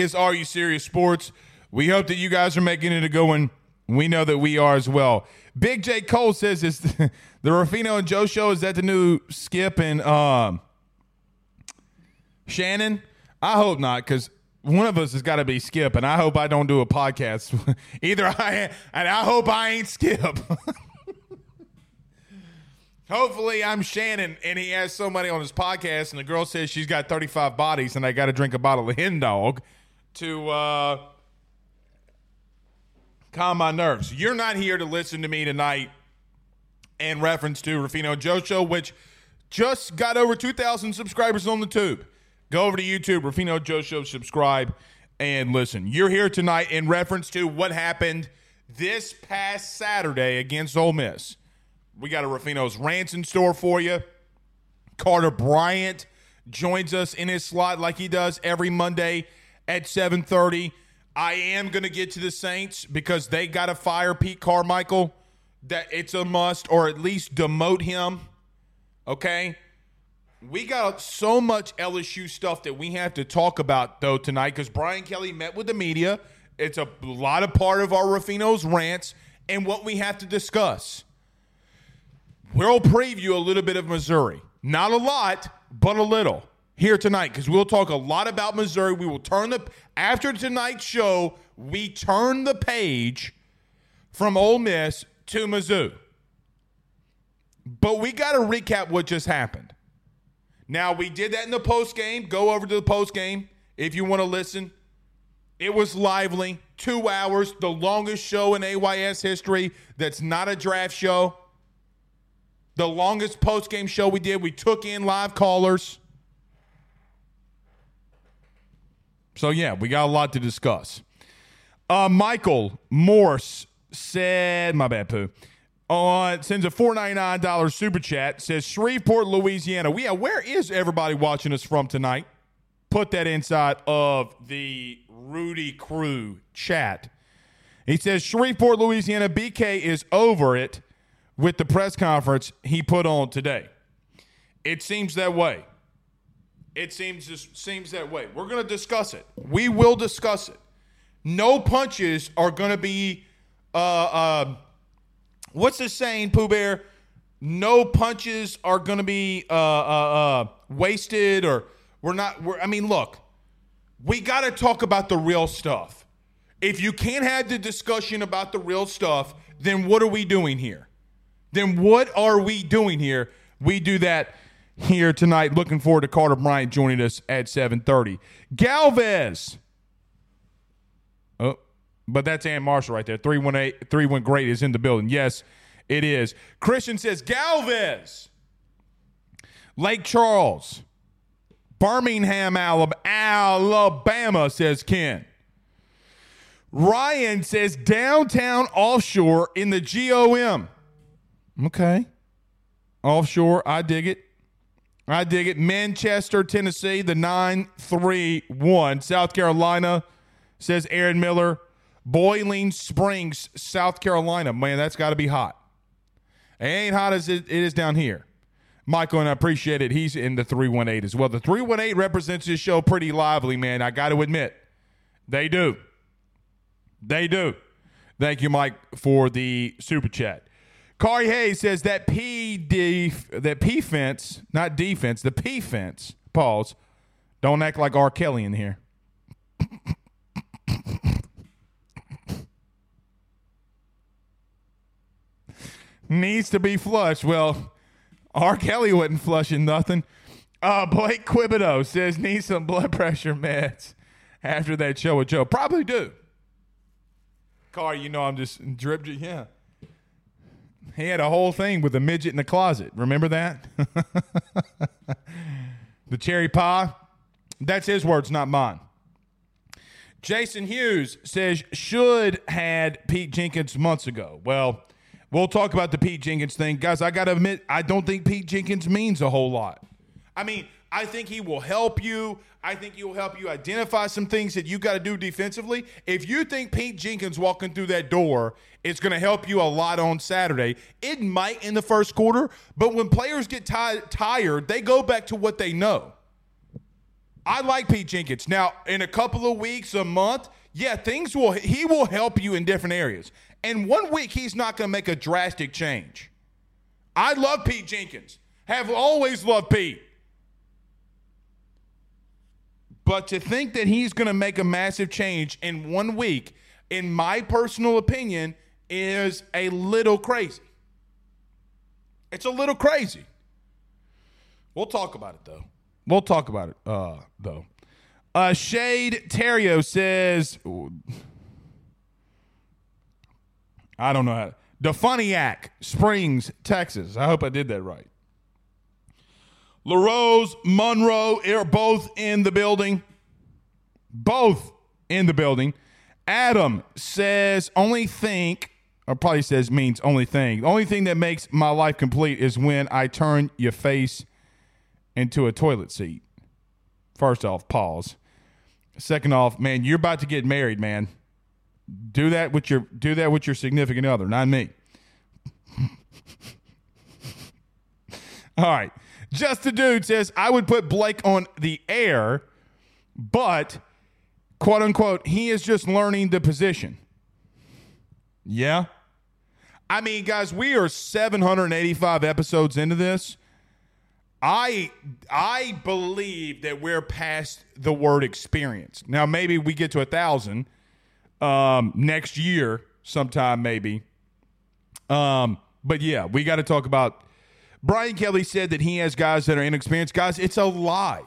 Is Are You Serious Sports. We hope that you guys are making it a good one. We know that we are as well. Big J. Cole says, is the, the Ruffino and Joe show, is that the new Skip and um, Shannon? I hope not, because one of us has got to be Skip, and I hope I don't do a podcast. Either I, and I hope I ain't Skip. Hopefully, I'm Shannon, and he has somebody on his podcast, and the girl says she's got 35 bodies, and I got to drink a bottle of hen dog to uh, calm my nerves. You're not here to listen to me tonight in reference to Rufino Joe Show, which just got over 2,000 subscribers on the tube. Go over to YouTube, Rufino Joe Show, subscribe, and listen. You're here tonight in reference to what happened this past Saturday against Ole Miss. We got a Rufino's rants in store for you. Carter Bryant joins us in his slot like he does every Monday at 7:30. I am going to get to the Saints because they got to fire Pete Carmichael. That it's a must or at least demote him. Okay? We got so much LSU stuff that we have to talk about though tonight cuz Brian Kelly met with the media. It's a lot of part of our Rufino's rants and what we have to discuss. We'll preview a little bit of Missouri. Not a lot, but a little here tonight because we'll talk a lot about Missouri. We will turn the after tonight's show, we turn the page from Ole Miss to Mizzou. But we got to recap what just happened. Now we did that in the post game. Go over to the post game if you want to listen. It was lively, two hours, the longest show in AYS history. That's not a draft show the longest post game show we did. We took in live callers. So yeah, we got a lot to discuss. Uh, Michael Morse said, "My bad, poo." On sends a four ninety nine dollars super chat. Says Shreveport, Louisiana. We yeah, where is everybody watching us from tonight? Put that inside of the Rudy Crew chat. He says Shreveport, Louisiana. BK is over it with the press conference he put on today. It seems that way. It seems just seems that way. We're going to discuss it. We will discuss it. No punches are going to be. Uh, uh, what's the saying, Pooh Bear? No punches are going to be uh, uh, uh, wasted, or we're not. We're, I mean, look, we got to talk about the real stuff. If you can't have the discussion about the real stuff, then what are we doing here? then what are we doing here? We do that here tonight. Looking forward to Carter Bryant joining us at 7:30. Galvez. Oh, but that's Ann Marshall right there. 318 31 great is in the building. Yes, it is. Christian says Galvez. Lake Charles. Birmingham, Alabama, says Ken. Ryan says downtown offshore in the GOM. Okay. Offshore, I dig it. I dig it. Manchester, Tennessee, the 931. South Carolina, says Aaron Miller. Boiling Springs, South Carolina. Man, that's got to be hot. It ain't hot as it is down here. Michael, and I appreciate it. He's in the 318 as well. The 318 represents this show pretty lively, man. I got to admit, they do. They do. Thank you, Mike, for the super chat. Kari Hayes says that P def- that P fence, not defense, the P fence. Pause. Don't act like R. Kelly in here. Needs to be flushed. Well, R. Kelly wasn't flushing nothing. Uh, Blake Quibido says need some blood pressure meds after that show with Joe. Probably do. Car, you know I'm just drip. Yeah. He had a whole thing with a midget in the closet. Remember that? the cherry pie. That's his words, not mine. Jason Hughes says should had Pete Jenkins months ago. Well, we'll talk about the Pete Jenkins thing, guys. I got to admit, I don't think Pete Jenkins means a whole lot. I mean, I think he will help you. I think he will help you identify some things that you got to do defensively. If you think Pete Jenkins walking through that door is going to help you a lot on Saturday, it might in the first quarter, but when players get t- tired, they go back to what they know. I like Pete Jenkins. Now, in a couple of weeks, a month, yeah, things will he will help you in different areas. And one week he's not going to make a drastic change. I love Pete Jenkins. Have always loved Pete. But to think that he's going to make a massive change in one week, in my personal opinion, is a little crazy. It's a little crazy. We'll talk about it though. We'll talk about it uh, though. Uh, Shade Terrio says, I don't know how. DeFuniak Springs, Texas. I hope I did that right. LaRose, Monroe are both in the building. Both in the building. Adam says, only think, or probably says means only thing. The only thing that makes my life complete is when I turn your face into a toilet seat. First off, pause. Second off, man, you're about to get married, man. Do that with your do that with your significant other, not me. All right. Just a dude says, I would put Blake on the air, but quote unquote, he is just learning the position. Yeah. I mean, guys, we are 785 episodes into this. I I believe that we're past the word experience. Now maybe we get to a thousand um, next year sometime maybe. Um, but yeah, we got to talk about Brian Kelly said that he has guys that are inexperienced. Guys, it's a lie.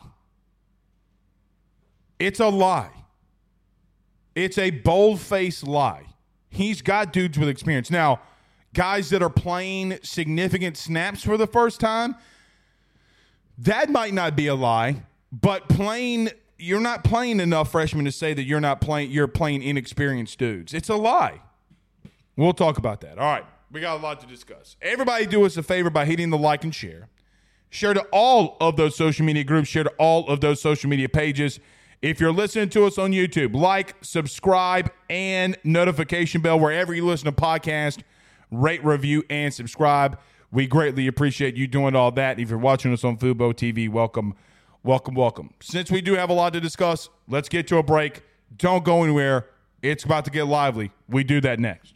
It's a lie. It's a bold faced lie. He's got dudes with experience. Now, guys that are playing significant snaps for the first time, that might not be a lie, but playing you're not playing enough freshmen to say that you're not playing you're playing inexperienced dudes. It's a lie. We'll talk about that. All right. We got a lot to discuss. Everybody do us a favor by hitting the like and share. Share to all of those social media groups, share to all of those social media pages. If you're listening to us on YouTube, like, subscribe, and notification bell wherever you listen to podcast, rate, review, and subscribe. We greatly appreciate you doing all that. If you're watching us on Fubo TV, welcome, welcome, welcome. Since we do have a lot to discuss, let's get to a break. Don't go anywhere. It's about to get lively. We do that next.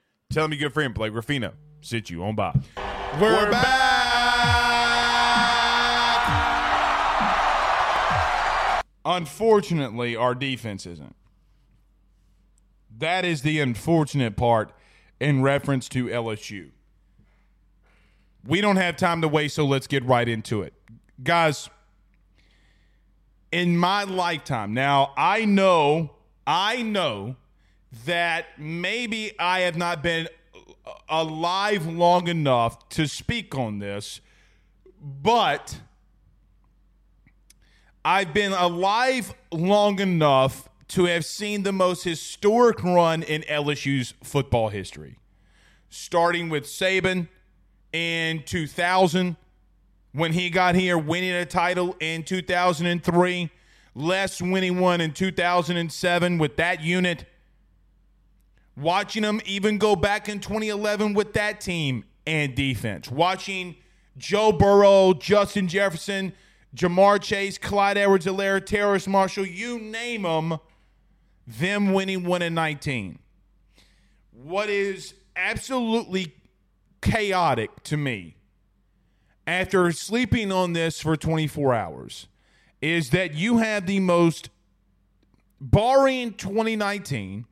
Tell them your good friend Blake Ruffino Sit you on by. We're, We're back. back. Unfortunately, our defense isn't. That is the unfortunate part in reference to LSU. We don't have time to waste, so let's get right into it. Guys, in my lifetime, now I know, I know that maybe I have not been alive long enough to speak on this, but I've been alive long enough to have seen the most historic run in LSU's football history, starting with Saban in 2000 when he got here, winning a title in 2003, Les winning one in 2007 with that unit watching them even go back in 2011 with that team and defense, watching Joe Burrow, Justin Jefferson, Ja'Marr Chase, Clyde Edwards Helaire, Terrace Marshall, you name them, them winning 1 in 19. What is absolutely chaotic to me after sleeping on this for 24 hours is that you have the most, barring 2019,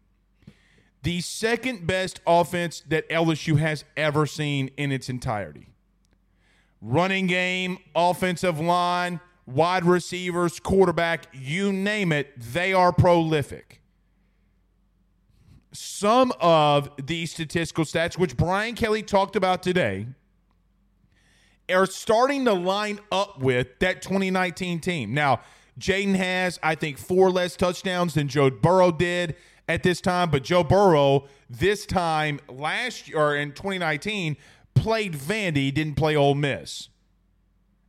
the second best offense that LSU has ever seen in its entirety. Running game, offensive line, wide receivers, quarterback, you name it, they are prolific. Some of these statistical stats, which Brian Kelly talked about today, are starting to line up with that 2019 team. Now, Jayden has, I think, four less touchdowns than Joe Burrow did at this time, but Joe Burrow this time last year or in 2019 played Vandy, didn't play Ole Miss.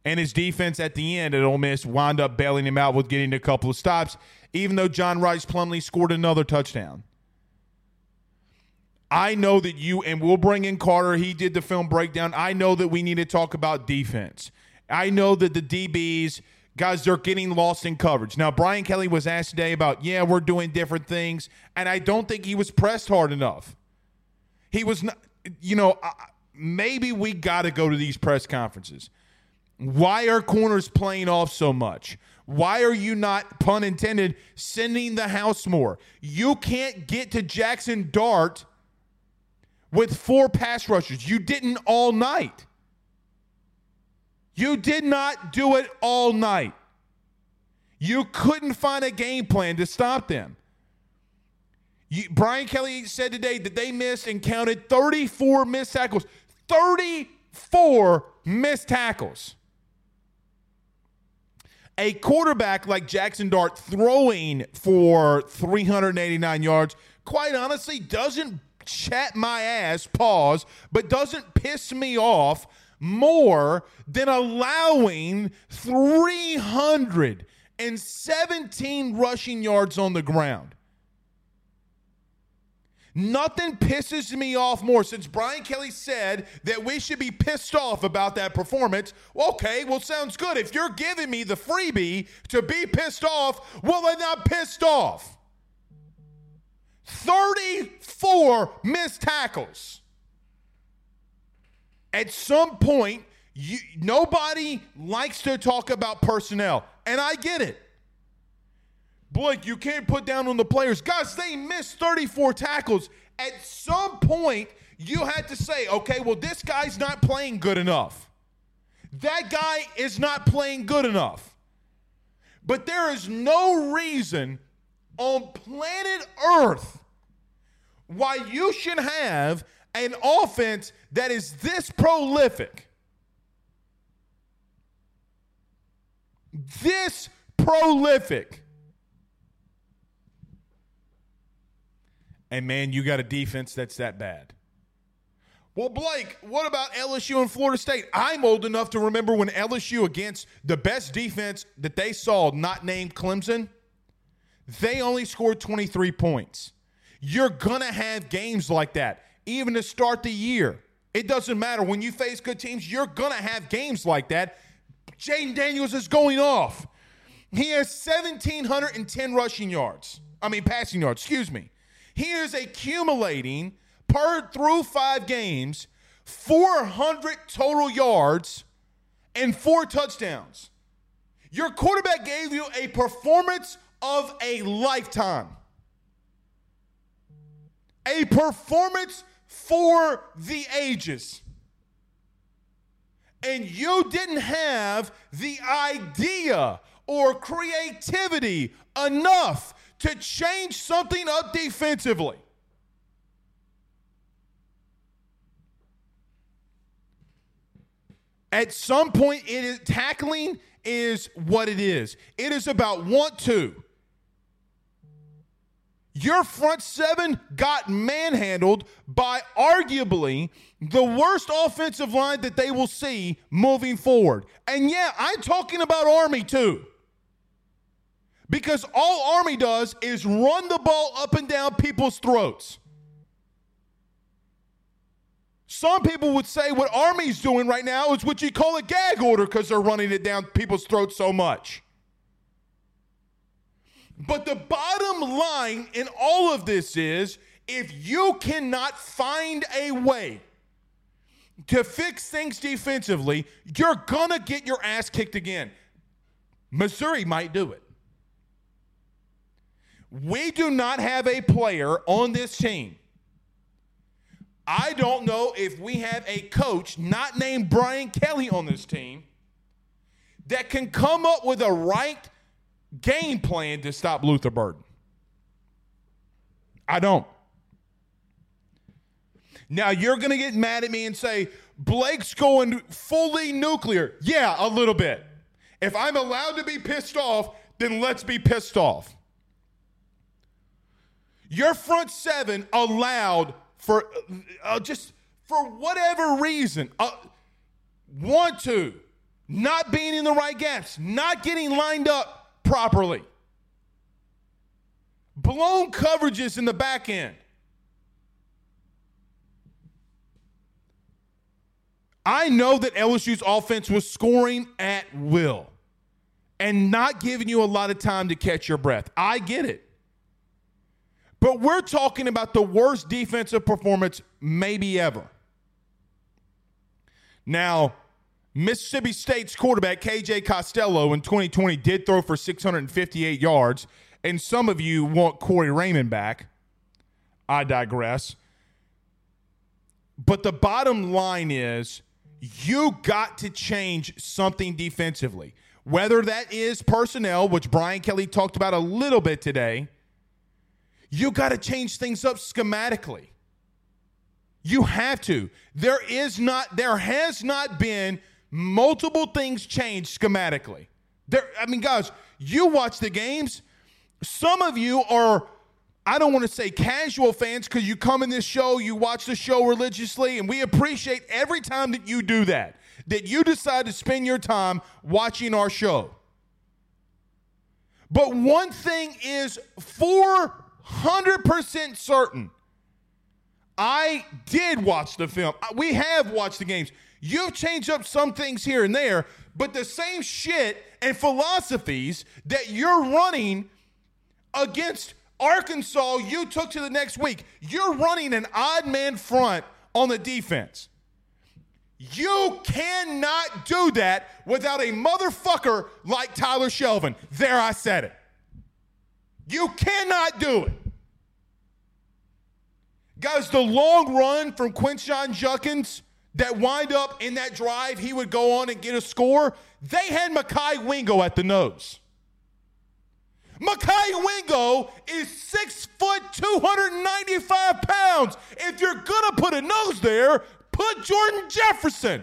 And his defense at the end at Ole Miss wound up bailing him out with getting a couple of stops, even though John Rhys Plumlee scored another touchdown. I know that you, and we'll bring in Carter. He did the film breakdown. I know that we need to talk about defense. I know that the DBs guys they're getting lost in coverage. Now Brian Kelly was asked today about yeah we're doing different things, and I don't think he was pressed hard enough. He was not, you know, maybe we got to go to these press conferences. Why are corners playing off so much? Why are you not, pun intended, sending the house more? You can't get to Jackson Dart with four pass rushers. You didn't all night. You did not do it all night. You couldn't find a game plan to stop them. You, Brian Kelly said today that they missed and counted 34 missed tackles. 34 missed tackles. A quarterback like Jackson Dart throwing for 389 yards, quite honestly, doesn't chat my ass, pause, but doesn't piss me off more than allowing 317 rushing yards on the ground. Nothing pisses me off more since Brian Kelly said that we should be pissed off about that performance. Okay, well, sounds good. If you're giving me the freebie to be pissed off, well, I'm not pissed off. 34 missed tackles at some point, you, nobody likes to talk about personnel, and I get it. Blake, you can't put down on the players. Guys, they missed 34 tackles. At some point, you had to say, okay, well, this guy's not playing good enough. That guy is not playing good enough. But there is no reason on planet Earth why you should have an offense that is this prolific. This prolific. And man, you got a defense that's that bad. Well, Blake, what about LSU and Florida State? I'm old enough to remember when LSU against the best defense that they saw, not named Clemson, they only scored 23 points. You're going to have games like that, even to start the year. It doesn't matter. When you face good teams, you're going to have games like that. Jayden Daniels is going off. He has 1,710 rushing yards. I mean, passing yards, excuse me. He is accumulating per through five games 400 total yards and four touchdowns. Your quarterback gave you a performance of a lifetime. A performance for the ages. And you didn't have the idea or creativity enough to change something up defensively. At some point, it is tackling is what it is. It is about want to. Your front seven got manhandled by arguably the worst offensive line that they will see moving forward. And yeah, I'm talking about Army too. Because all Army does is run the ball up and down people's throats. Some people would say what Army's doing right now is what you call a gag order because they're running it down people's throats so much. But the bottom line in all of this is if you cannot find a way to fix things defensively, you're going to get your ass kicked again. Missouri might do it. We do not have a player on this team I don't know if we have a coach not named Brian Kelly on this team that can come up with a right game plan to stop Luther Burden. I don't. Now you're going to get mad at me and say, Blake's going fully nuclear. Yeah, a little bit. If I'm allowed to be pissed off, then let's be pissed off. Your front seven allowed for uh, just for whatever reason, uh, want to, not being in the right gaps, not getting lined up properly, blown coverages in the back end. I know that LSU's offense was scoring at will and not giving you a lot of time to catch your breath. I get it. But we're talking about the worst defensive performance maybe ever. Now, Mississippi State's quarterback, KJ Costello, in 2020 did throw for 658 yards, and some of you want Corey Raymond back. I digress. But the bottom line is you got to change something defensively, whether that is personnel, which Brian Kelly talked about a little bit today you got to change things up schematically. You have to. There is not, there has not been multiple things changed schematically. There, I mean, guys, you watch the games. Some of you are, I don't want to say casual fans because you come in this show, you watch the show religiously, and we appreciate every time that you do that, that you decide to spend your time watching our show. But one thing is for 100% certain I did watch the film. We have watched the games. You've changed up some things here and there, but the same shit and philosophies that you're running against Arkansas, you took to the next week. You're running an odd man front on the defense. You cannot do that without a motherfucker like Tyler Shelvin. There, I said it. You cannot do it. Guys, the long run from Quinshon Judkins that wind up in that drive, he would go on and get a score. They had Mekhi Wingo at the nose. Mekhi Wingo is six foot, 295 pounds. If you're going to put a nose there, put Jordan Jefferson.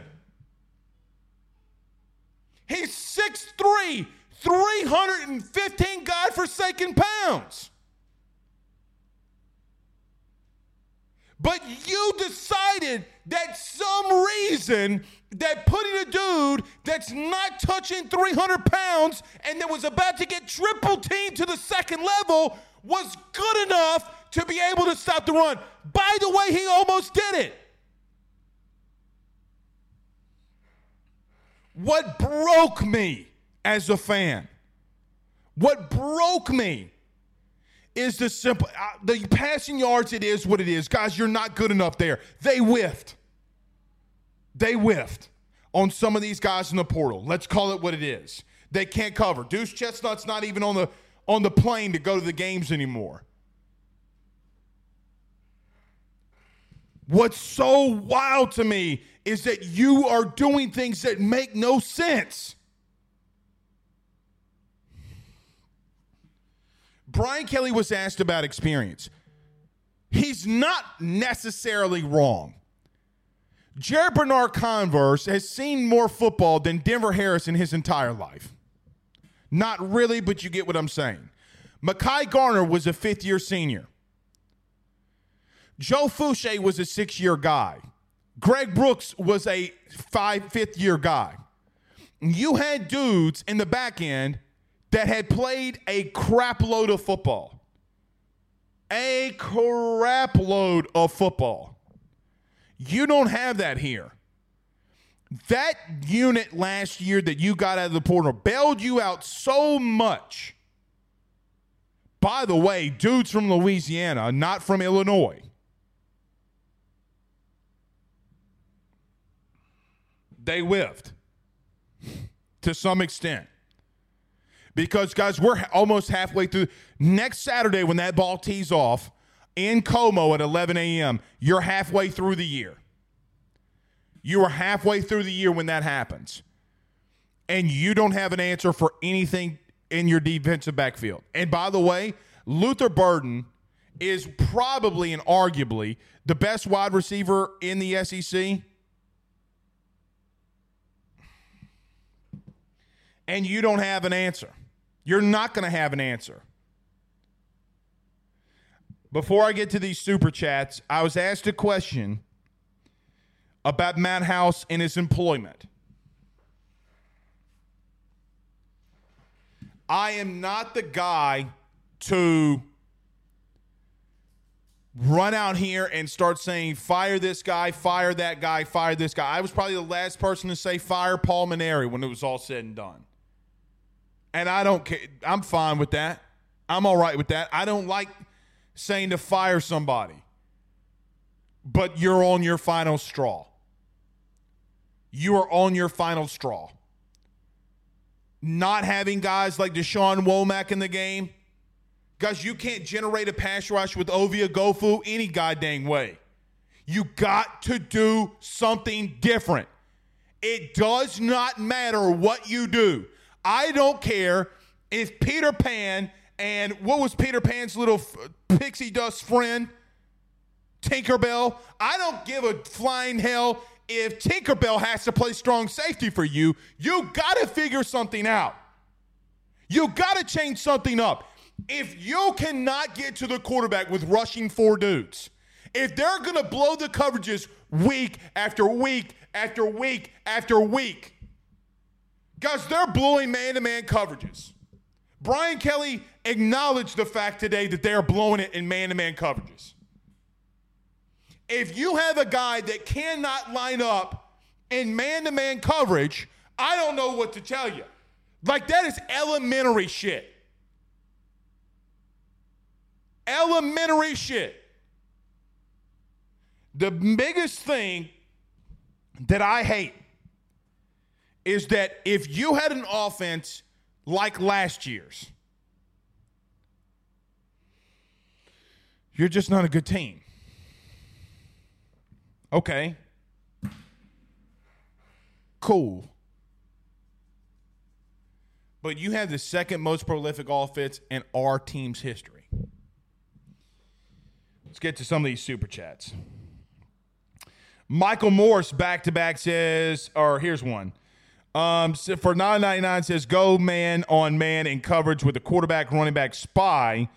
He's 6'3, 315 God-forsaken pounds. But you decided that some reason that putting a dude that's not touching 300 pounds and that was about to get triple teamed to the second level was good enough to be able to stop the run. By the way, he almost did it. What broke me as a fan, what broke me is the simple uh, the passing yards it is what it is. Guys you're not good enough there. They whiffed. They whiffed on some of these guys in the portal. Let's call it what it is. They can't cover. Deuce chestnut's not even on the on the plane to go to the games anymore. What's so wild to me is that you are doing things that make no sense Brian Kelly was asked about experience. He's not necessarily wrong. Jarrick Bernard-Converse has seen more football than Denver Harris in his entire life. Not really, but you get what I'm saying. Mekhi Garner was a fifth year senior. Joe Foucha was a six year guy. Greg Brooks was a five, fifth year guy. You had dudes in the back end that had played a crap load of football. A crap load of football. You don't have that here. That unit last year that you got out of the portal bailed you out so much. By the way, dudes from Louisiana, not from Illinois. They whiffed to some extent. Because, guys, we're almost halfway through. Next Saturday, when that ball tees off in Como at 11 a.m., you're halfway through the year. You are halfway through the year when that happens. And you don't have an answer for anything in your defensive backfield. And by the way, Luther Burden is probably and arguably the best wide receiver in the SEC. And you don't have an answer. You're not going to have an answer. Before I get to these super chats, I was asked a question about Matt House and his employment. I am not the guy to run out here and start saying, fire this guy, fire that guy, fire this guy. I was probably the last person to say, fire Paul Mainieri when it was all said and done. And I don't care. I'm fine with that. I'm all right with that. I don't like saying to fire somebody, but you're on your final straw. You are on your final straw. Not having guys like Da'Shawn Womack in the game, guys, you can't generate a pass rush with Ovie Oghoufo any goddamn way. You got to do something different. It does not matter what you do. I don't care if Peter Pan and what was Peter Pan's little pixie dust friend? Tinkerbell. I don't give a flying hell if Tinkerbell has to play strong safety for you. You got to figure something out. You got to change something up. If you cannot get to the quarterback with rushing four dudes, if they're going to blow the coverages week after week after week after week, Guys, they're blowing man to man coverages. Brian Kelly acknowledged the fact today that they're blowing it in man to man coverages. If you have a guy that cannot line up in man to man coverage, I don't know what to tell you. Like, that is elementary shit. Elementary shit. The biggest thing that I hate is that if you had an offense like last year's, you're just not a good team. Okay. cool. But you have the second most prolific offense in our team's history. Let's get to some of these super chats. Michael Morse back to back says, or here's one. Um, so for 999 says go man on man in coverage with the quarterback running back spy,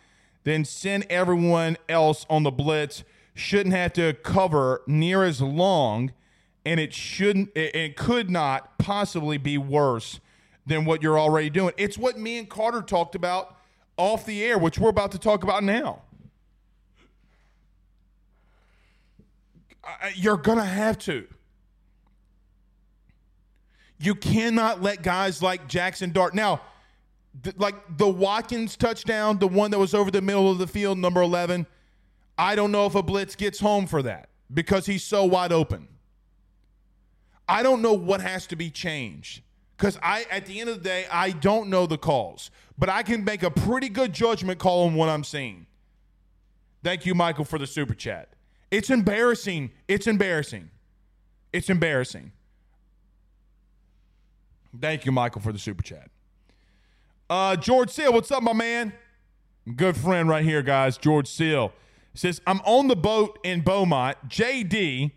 then send everyone else on the blitz. Shouldn't have to cover near as long, and it shouldn't it could not possibly be worse than what you're already doing. It's what me and Carter talked about off the air, which we're about to talk about now. You're gonna have to. You cannot let guys like Jackson Dart. Now, th- like the Watkins touchdown, the one that was over the middle of the field, number 11, I don't know if a blitz gets home for that because he's so wide open. I don't know what has to be changed because I, at the end of the day, I don't know the calls, but I can make a pretty good judgment call on what I'm seeing. Thank you, Michael, for the super chat. It's embarrassing. It's embarrassing. It's embarrassing. Thank you, Michael, for the super chat. Uh, George Seal, what's up, my man? Good friend right here, guys. George Seal says, I'm on the boat in Beaumont. JD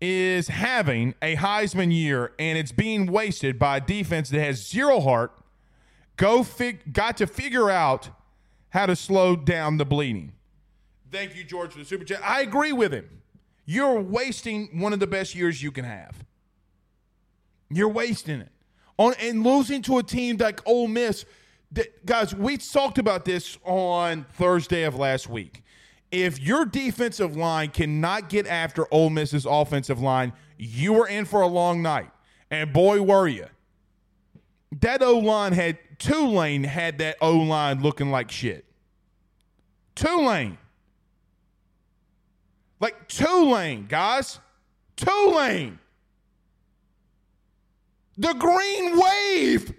is having a Heisman year, and it's being wasted by a defense that has zero heart. Go fig- got to figure out how to slow down the bleeding. Thank you, George, for the super chat. I agree with him. You're wasting one of the best years you can have. You're wasting it. On and losing to a team like Ole Miss. That, guys, we talked about this on Thursday of last week. If your defensive line cannot get after Ole Miss's offensive line, you are in for a long night. And boy, were you. That O line had Tulane had that O line looking like shit. Tulane. Like Tulane, guys. Tulane. The green wave.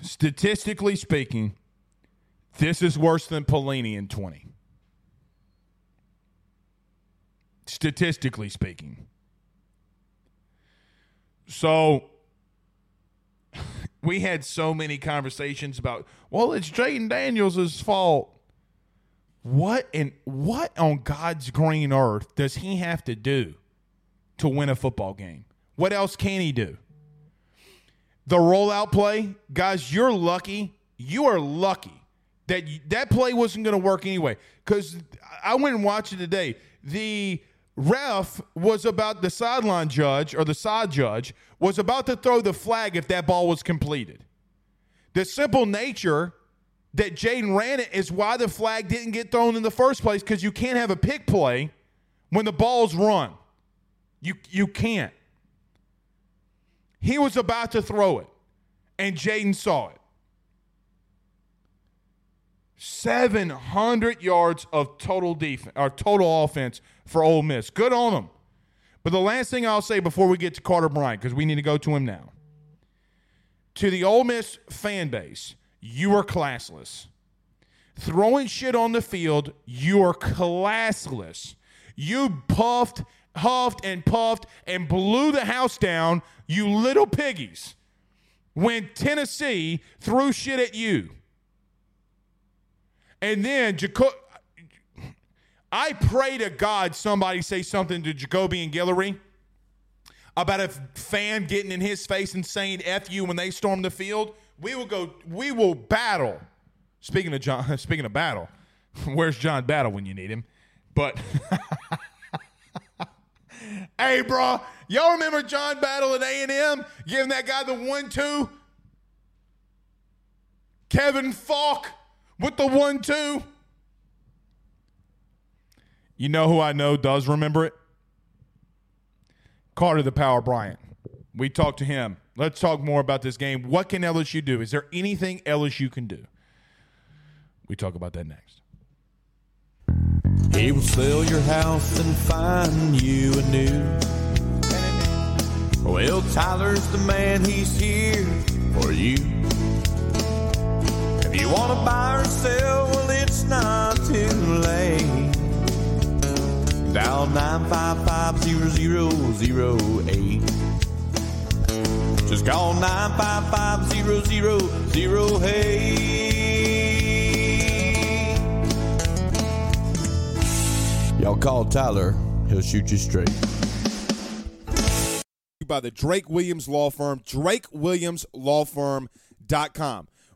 Statistically speaking, this is worse than Pelini in 20. Statistically speaking. So we had so many conversations about, well, it's Jayden Daniels' fault. What and what on God's green earth does he have to do to win a football game? What else can he do? The rollout play, guys, you're lucky. You are lucky that that play wasn't going to work anyway. Because I went and watched it today. The ref was about the sideline judge or the side judge was about to throw the flag if that ball was completed. The simple nature that Jayden ran it is why the flag didn't get thrown in the first place because you can't have a pick play when the ball's run. You you can't. He was about to throw it, and Jayden saw it. 700 yards of total defense or total offense for Ole Miss. Good on them. But the last thing I'll say before we get to Carter Bryant, because we need to go to him now. To the Ole Miss fan base, you are classless. Throwing shit on the field, you are classless. You puffed, huffed, and puffed and blew the house down, you little piggies, when Tennessee threw shit at you. And then Jaco- I pray to God somebody say something to Jacobian Guillory about a fan getting in his face and saying F you when they storm the field. We will go, we will battle. Speaking of John, speaking of battle, where's John Battle when you need him? But hey, bro, y'all remember John Battle at A and M giving that guy the one-two? Kevin Faulk with the one-two. You know who I know does remember it? Carter the Power Bryant. We talked to him. Let's talk more about this game. What can LSU do? Is there anything LSU can do? We talk about that next. He will sell your house and find you a new. Well, Tyler's the man, he's here for you. If you want to buy or sell, well, it's not too late. Dial 955-0008. Just call 955-0008. Y'all call Tyler, he'll shoot you straight. by the Drake Williams Law Firm, drakewilliamslawfirm.com.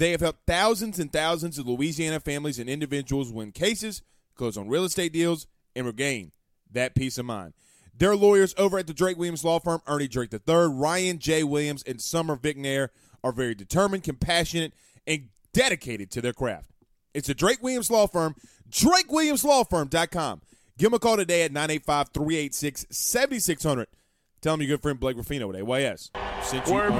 They have helped thousands and thousands of Louisiana families and individuals win cases, close on real estate deals, and regain that peace of mind. Their lawyers over at the Drake Williams Law Firm, Ernie Drake III, Ryan J. Williams, and Summer Vignair, are very determined, compassionate, and dedicated to their craft. It's the Drake Williams Law Firm, drakewilliamslawfirm.com. Give them a call today at 985 386 7600. Tell them your good friend Blake Ruffino at AYS. We're on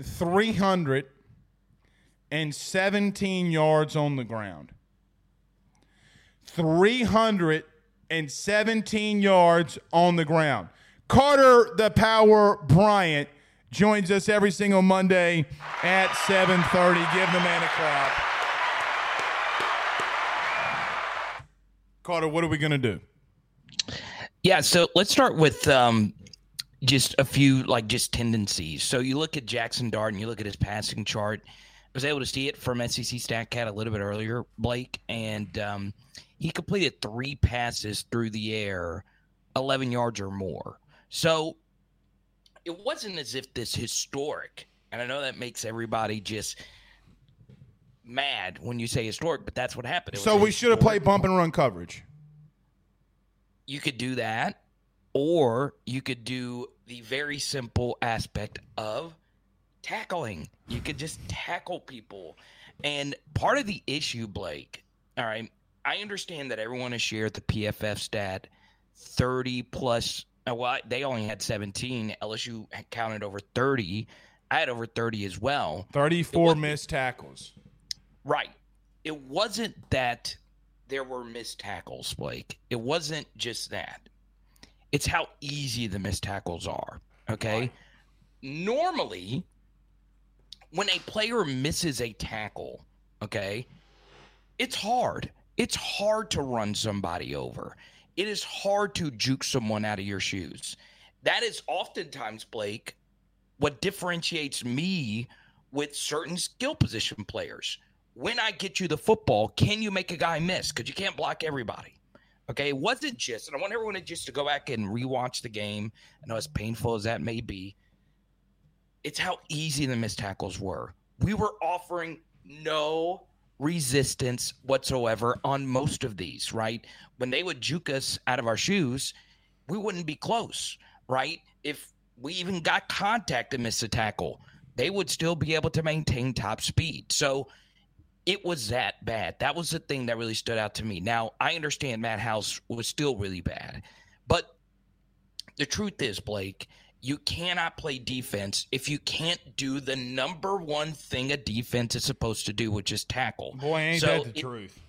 317 yards on the ground. 317 yards on the ground. Carter the Power Bryant joins us every single Monday at 7:30. Give the man a clap. Carter, what are we going to do? Yeah, so let's start with um, just a few like just tendencies. So you look at Jackson Dart and you look at his passing chart. I was able to see it from SEC StatCat a little bit earlier, Blake, and um, he completed three passes through the air, eleven yards or more. So it wasn't as if this historic, and I know that makes everybody just mad when you say historic, but that's what happened. So we should have played bump and run coverage. you could do that or you could do the very simple aspect of tackling you could just tackle people and part of the issue blake all right i understand that everyone has shared the pff stat 30 plus uh, well they only had 17 lsu counted over 30 i had over 30 as well 34 missed tackles. Right. It wasn't that there were missed tackles, Blake. It wasn't just that. It's how easy the missed tackles are. Okay. Normally, when a player misses a tackle, okay, it's hard. It's hard to run somebody over. It is hard to juke someone out of your shoes. That is oftentimes, Blake, what differentiates me with certain skill position players. When I get you the football, can you make a guy miss? Because you can't block everybody. Okay, it wasn't just, and I want everyone to just to go back and rewatch the game. I know as painful as that may be, it's how easy the missed tackles were. We were offering no resistance whatsoever on most of these, right? When they would juke us out of our shoes, we wouldn't be close, right? If we even got contact and missed a tackle, they would still be able to maintain top speed. So it was that bad. That was the thing that really stood out to me. Now, I understand Matt House was still really bad, but the truth is, Blake, you cannot play defense if you can't do the number one thing a defense is supposed to do, which is tackle. Boy, ain't So that the it- truth.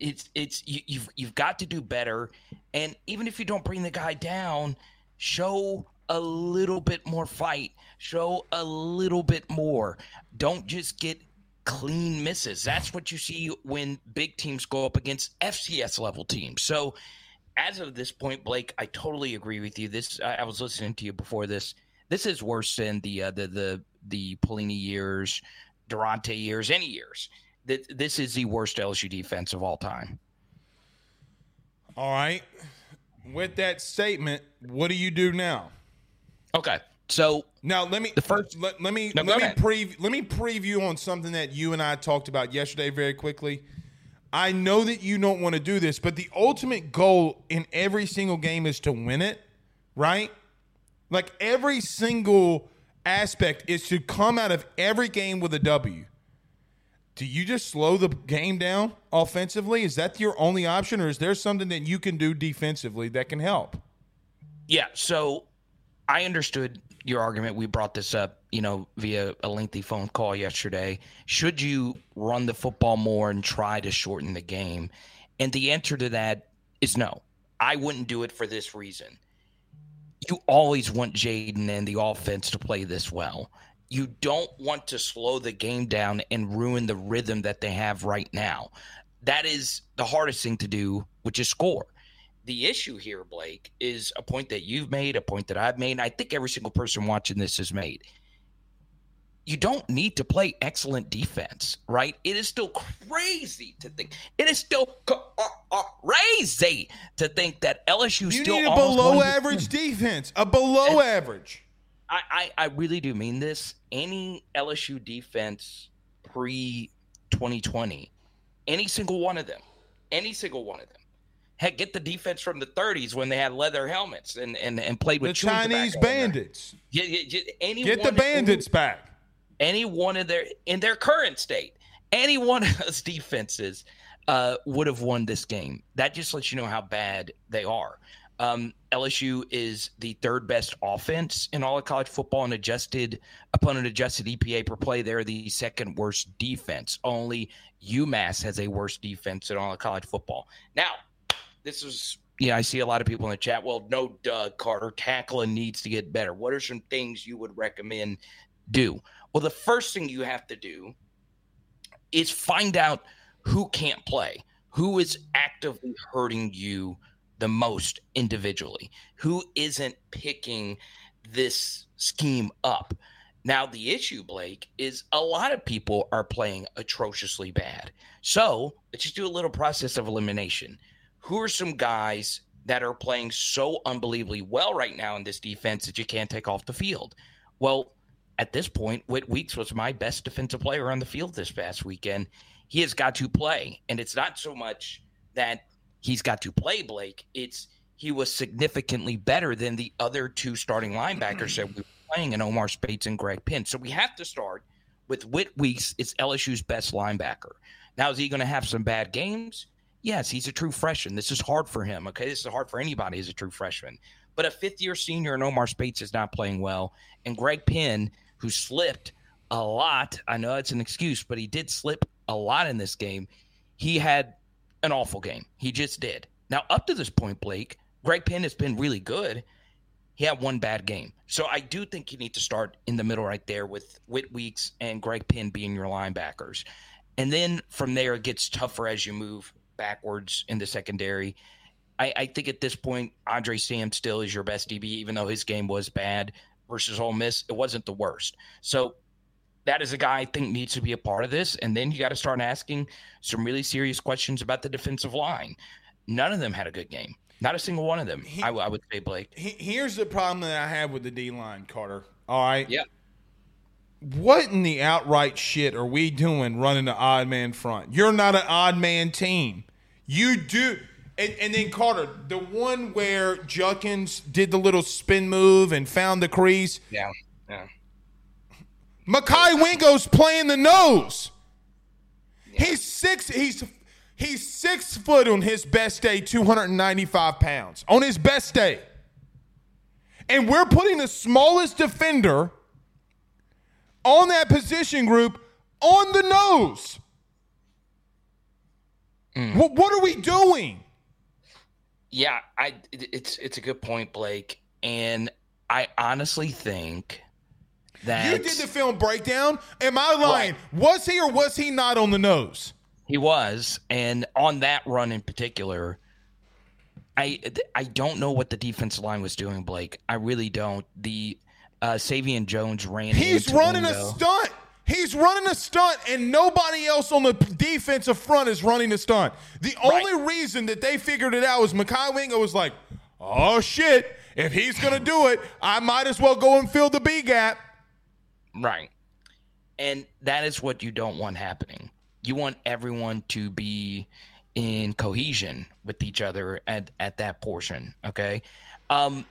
it's it's you, you've you've got to do better and even if you don't bring the guy down show a little bit more fight show a little bit more don't just get clean misses that's what you see when big teams go up against fcs level teams so as of this point blake i totally agree with you this i, I was listening to you before this this is worse than the uh, the the the Pelini years durante years any years Th- this is the worst lsu defense of all time All right. With that statement, what do you do now? Okay. So Now let me The first- let, let me No, let me preview let me preview on something that you and I talked about yesterday very quickly. I know that you don't want to do this, but the ultimate goal in every single game is to win it, right? Like every single aspect is to come out of every game with a W. Do you just slow the game down offensively? Is that your only option, or is there something that you can do defensively that can help? Yeah. So I understood your argument. We brought this up, you know, via a lengthy phone call yesterday. Should you run the football more and try to shorten the game? And the answer to that is no. I wouldn't do it for this reason. You always want Jayden and the offense to play this well. You don't want to slow the game down and ruin the rhythm that they have right now. That is the hardest thing to do, which is score the issue here, Blake, is a point that you've made, a point that I've made, and I think every single person watching this has made. You don't need to play excellent defense, right? It is still crazy to think. It is still uh, uh, crazy to think that LSU you still need a below average defense, a below and average. I, I, I really do mean this. Any LSU defense pre 2020, any single one of them, any single one of them Heck, get the defense from the 30s when they had leather helmets and and, and played with the Chinese bandits. Yeah, yeah, any get the bandits any, back. Any one of their in their current state, any one of those defenses uh, would have won this game. That just lets you know how bad they are. Um, LSU is the third best offense in all of college football and adjusted opponent adjusted EPA per play. They're the second worst defense. Only UMass has a worse defense in all of college football. Now, this is yeah, I see a lot of people in the chat. Well, no, Doug Carter, tackling needs to get better. What are some things you would recommend do? Well, the first thing you have to do is find out who can't play, who is actively hurting you the most individually, who isn't picking this scheme up. Now, the issue, Blake, is a lot of people are playing atrociously bad. So let's just do a little process of elimination who are some guys that are playing so unbelievably well right now in this defense that you can't take off the field? Well, at this point, Whit Weeks was my best defensive player on the field this past weekend. He has got to play. And it's not so much that he's got to play, Blake. It's he was significantly better than the other two starting linebackers that we were playing in Omar Speights and Greg Penn. So we have to start with Whit Weeks. It's LSU's best linebacker. Now, is he going to have some bad games? Yes, he's a true freshman. This is hard for him. Okay, this is hard for anybody as a true freshman. But a fifth year senior in Omar Speights is not playing well, and Greg Penn, who slipped a lot. I know it's an excuse, but he did slip a lot in this game. He had an awful game. He just did. Now, up to this point, Blake, Greg Penn has been really good. He had one bad game. So I do think you need to start in the middle right there with Whit Weeks and Greg Penn being your linebackers. And then from there, it gets tougher as you move backwards in the secondary. I, I think at this point, Andre Sam still is your best DB, even though his game was bad versus Ole Miss. It wasn't the worst. So that is a guy I think needs to be a part of this. And then you got to start asking some really serious questions about the defensive line. None of them had a good game. Not a single one of them. He, I, I, would say, Blake. He, here's the problem that I have with the D line, Carter. All right. Yeah. What in the outright shit are we doing running the odd man front? You're not an odd man team. You do. And, and, then Carter, the one where Judkins did the little spin move and found the crease. Yeah, yeah. Mekhi Wingo's playing the nose. Yeah. He's six. He's he's six foot on his best day, two hundred and ninety five pounds on his best day, and we're putting the smallest defender on that position group on the nose. Mm. What, what are we doing? Yeah, I it's it's a good point, Blake, and I honestly think that you did the film breakdown. Am I lying? Right. Was he or was he not on the nose? He was, and on that run in particular, I I don't know what the defensive line was doing, Blake. I really don't. The uh, Sai'vion Jones ran. He's running a stunt. He's running a stunt, and nobody else on the defensive front is running a stunt. The right. only reason that they figured it out was Mekhi Wingo was like, "Oh shit! If he's gonna do it, I might as well go and fill the B gap." Right, and that is what you don't want happening. You want everyone to be in cohesion with each other at at that portion. Okay, um,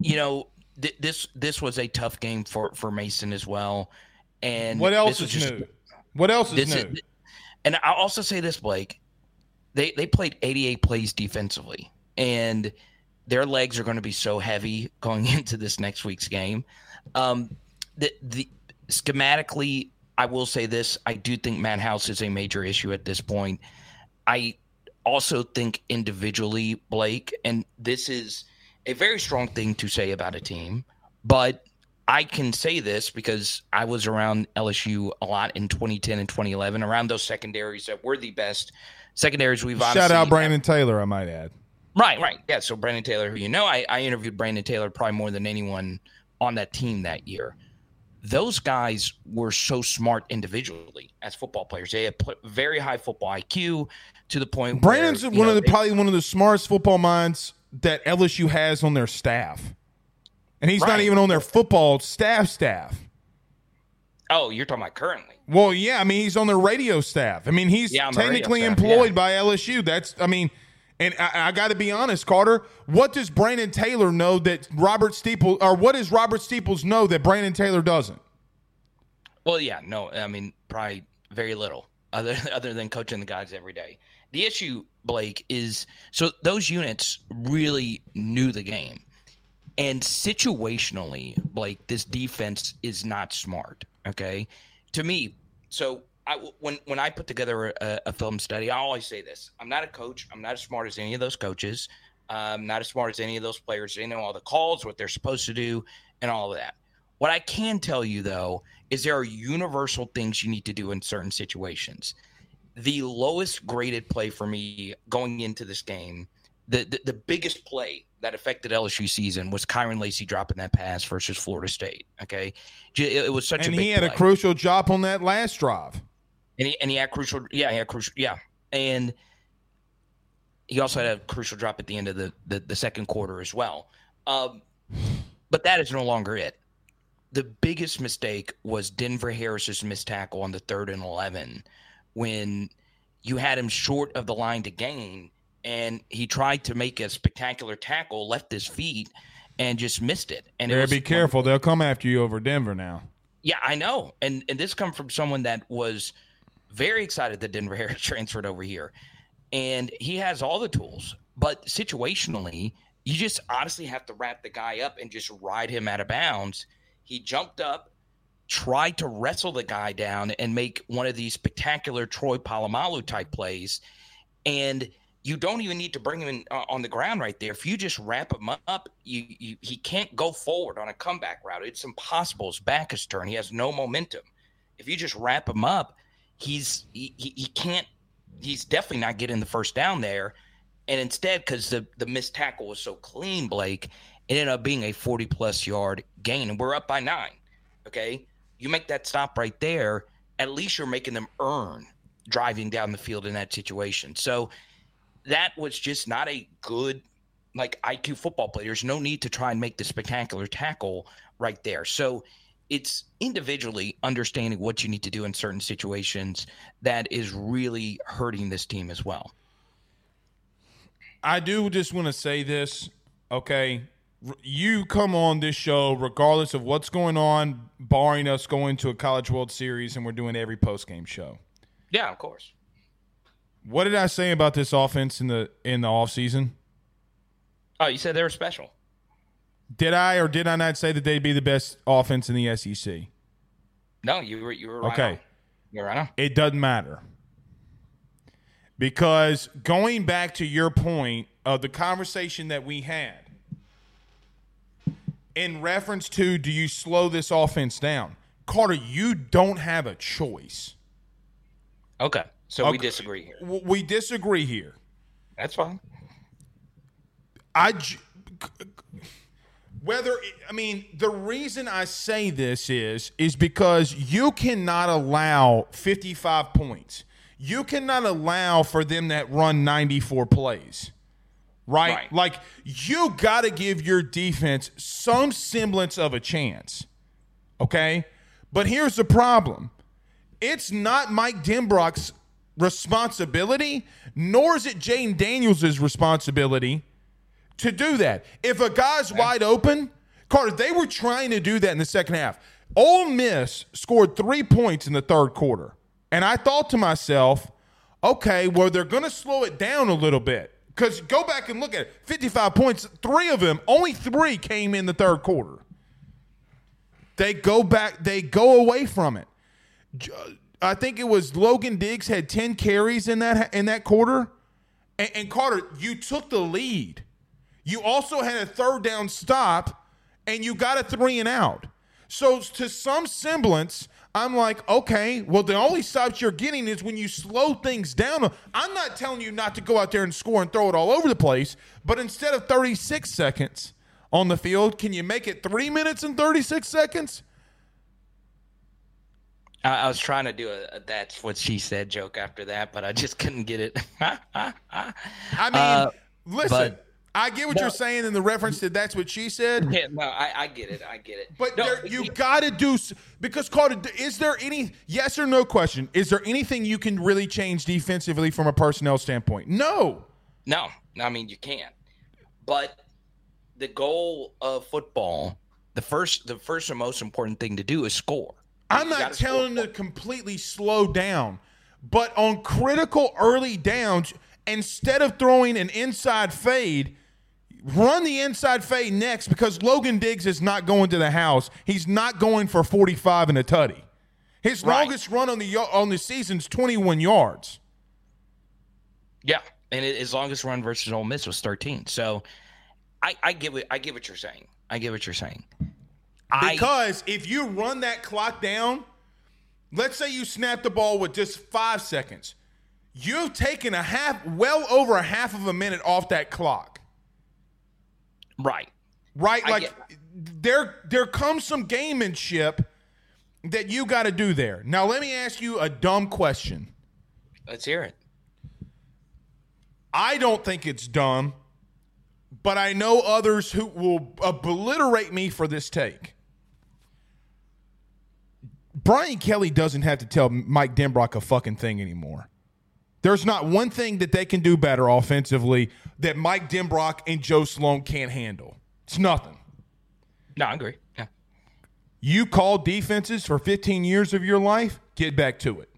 you know th- this this was a tough game for for Mason as well. And What else is just- new? What else is new? is, and I'll also say this, Blake. They they played 88 plays defensively, and their legs are going to be so heavy going into this next week's game. Um, the the schematically, I will say this: I do think Matt House is a major issue at this point. I also think individually, Blake, and this is a very strong thing to say about a team, but I can say this because I was around LSU a lot in 2010 and 2011, around those secondaries that were the best secondaries we've Shout out Brandon Taylor, I might add. Right, right. Yeah. So Brandon Taylor, who you know, I, I interviewed Brandon Taylor probably more than anyone on that team that year. Those guys were so smart individually as football players. They had very high football IQ to the point. Brandon's where, one know, of the they- probably one of the smartest football minds that LSU has on their staff. And he's not even on their football staff staff. Oh, you're talking about currently. Well, yeah, I mean he's on their radio staff. I mean he's Yeah, on the radio technically employed yeah. by LSU. That's I mean, and I, I got to be honest, Carter. What does Brandon Taylor know that Robert Steeple, or what does Robert Steeles know that Brandon Taylor doesn't? Well, yeah, no, I mean probably very little other other than coaching the guys every day. The issue, Blake, is so those units really knew the game, and situationally, Blake, this defense is not smart. Okay, to me, so I when when I put together a, a film study, I always say this: I'm not a coach. I'm not as smart as any of those coaches. I'm not as smart as any of those players. They know all the calls, what they're supposed to do, and all of that. What I can tell you though is there are universal things you need to do in certain situations. The lowest graded play for me going into this game, the the, the biggest play that affected LSU season was Kyren Lacy dropping that pass versus Florida State. Okay, it, it was such And a big he had a crucial job on that last drive. and he and he had crucial. Yeah, he had crucial. Yeah, and he also had a crucial drop at the end of the the, the second quarter as well. Um, but that is no longer it. The biggest mistake was Denver Harris's missed tackle on the third and eleven when you had him short of the line to gain, and he tried to make a spectacular tackle, left his feet, and just missed it. And it be careful; they'll come after you over Denver now. yeah, I know. And and this come from someone that was very excited that Denver Harris transferred over here. And he has all the tools, but situationally, you just honestly have to wrap the guy up and just ride him out of bounds. He jumped up, tried to wrestle the guy down and make one of these spectacular Troy Polamalu type plays. And you don't even need to bring him in, uh, on the ground right there. If you just wrap him up, you, you he can't go forward on a comeback route. It's impossible. His back is turned. He has no momentum. If you just wrap him up, he's he, he, he can't. He's definitely not getting the first down there. And instead, because the the missed tackle was so clean, Blake, it ended up being a forty plus yard gain, and we're up by nine. Okay, you make that stop right there. At least you're making them earn driving down the field in that situation. So that was just not a good like IQ football play. There's no need to try and make the spectacular tackle right there. So it's individually understanding what you need to do in certain situations that is really hurting this team as well. I do just want to say this, okay? You come on this show regardless of what's going on, barring us going to a College World Series, and we're doing every post game show. Yeah, of course. What did I say about this offense in the in the offseason? Oh, you said they were special. Did I or did I not say that they'd be the best offense in the SEC? No, you were you were right Okay. on. You're right on. It doesn't matter. Because going back to your point of the conversation that we had in reference to do you slow this offense down? Carter, you don't have a choice. Okay, so we disagree here. We disagree here. That's fine. I whether I mean the reason I say this is is because you cannot allow 55 points. You cannot allow for them that run 94 plays. Right? Right. Like you got to give your defense some semblance of a chance. Okay? But here's the problem. It's not Mike Denbrock's responsibility, nor is it Jayden Daniels' responsibility to do that. If a guy's wide open, Carter, they were trying to do that in the second half. Ole Miss scored three points in the third quarter. And I thought to myself, okay, well, they're going to slow it down a little bit. Because go back and look at it 55 points, three of them, only three came in the third quarter. They go back, they go away from it. I think it was Logan Diggs had 10 carries in that in that quarter. And, and Carter, you took the lead. You also had a third down stop and you got a three and out. So to some semblance, I'm like, okay, well, the only stops you're getting is when you slow things down. I'm not telling you not to go out there and score and throw it all over the place, but instead of 36 seconds on the field, can you make it three minutes and 36 seconds? I, I was trying to do a, a, that's what she said joke after that, but I just couldn't get it. I mean, uh, listen. But, I get what no. you're saying in the reference that that's what she said. Yeah, no, I, I get it. I get it. But no, there, you got to do because Carter, is there any yes or no question? Is there anything you can really change defensively from a personnel standpoint? No. No, I mean you can't. But the goal of football, the first, the first and most important thing to do is score. I'm you not telling them to completely slow down, but on critical early downs, instead of throwing an inside fade Run the inside fade next because Logan Diggs is not going to the house. He's not going for 45 and a tutty. His right. longest run on the on the season's 21 yards. Yeah, and his longest run versus Ole Miss was 13. So I, I get what I get what you're saying. I get what you're saying. Because I, if you run that clock down, let's say you snap the ball with just five seconds, you've taken a half, well over a half of a minute off that clock. Right. Right. Like there there comes some gamemanship that you got to do there. Now let me ask you a dumb question. Let's hear it. I don't think it's dumb, but I know others who will obliterate me for this take. Brian Kelly doesn't have to tell Mike Denbrock a fucking thing anymore. There's not one thing that they can do better offensively that Mike Denbrock and Joe Sloan can't handle. It's nothing. No, I agree. Yeah. You called defenses for 15 years of your life, get back to it.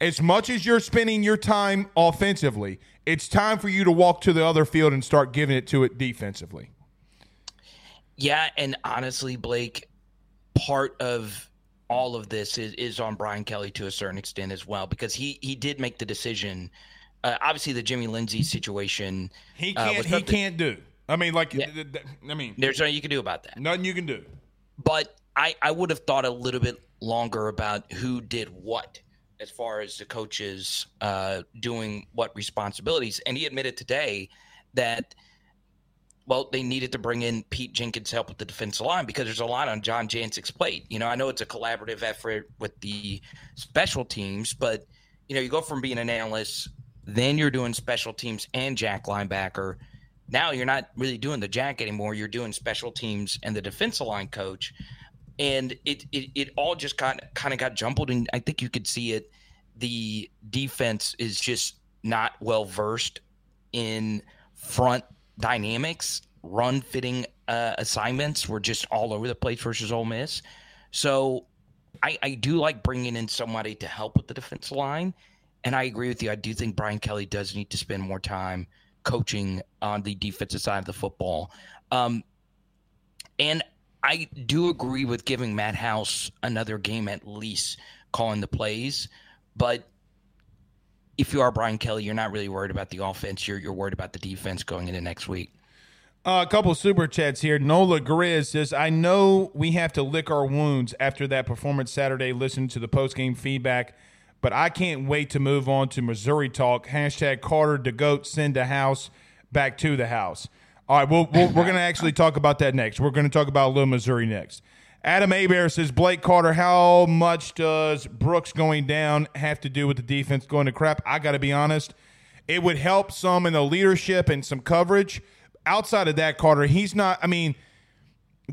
As much as you're spending your time offensively, it's time for you to walk to the other field and start giving it to it defensively. Yeah, and honestly, Blake, part of all of this is, is on Brian Kelly to a certain extent as well because he he did make the decision. Uh, obviously, the Jimmy Lindsey situation. He uh, can't. Uh, he can't do. I mean, like, yeah. th- th- I mean, there's nothing you can do about that. Nothing you can do. But I I would have thought a little bit longer about who did what as far as the coaches uh, doing what responsibilities, and he admitted today that well, they needed to bring in Pete Jenkins' help with the defensive line because there's a lot on John Jancek's plate. You know, I know it's a collaborative effort with the special teams, but you know, you go from being an analyst, then you're doing special teams and jack linebacker. Now you're not really doing the jack anymore. You're doing special teams and the defensive line coach, and it it, it all just got kind of got jumbled. And I think you could see it. The defense is just not well versed in front dynamics, run fitting uh, assignments were just all over the place versus Ole Miss. So I, I do like bringing in somebody to help with the defensive line. And I agree with you. I do think Brian Kelly does need to spend more time coaching on the defensive side of the football. Um, and I do agree with giving Matt House another game at least calling the plays. But if you are Brian Kelly, you're not really worried about the offense. You're you're worried about the defense going into next week. Uh, a couple super chats here. Nola Grizz says, "I know we have to lick our wounds after that performance Saturday. Listen to the post game feedback, but I can't wait to move on to Missouri talk. Hashtag Carter the goat send the house back to the house. All right, we'll, we we are going to actually talk about that next. We're going to talk about a Little Missouri next. Adam Abear says, Blake Carter, how much does Brooks going down have to do with the defense going to crap? I got to be honest. It would help some in the leadership and some coverage. Outside of that, Carter, he's not, I mean,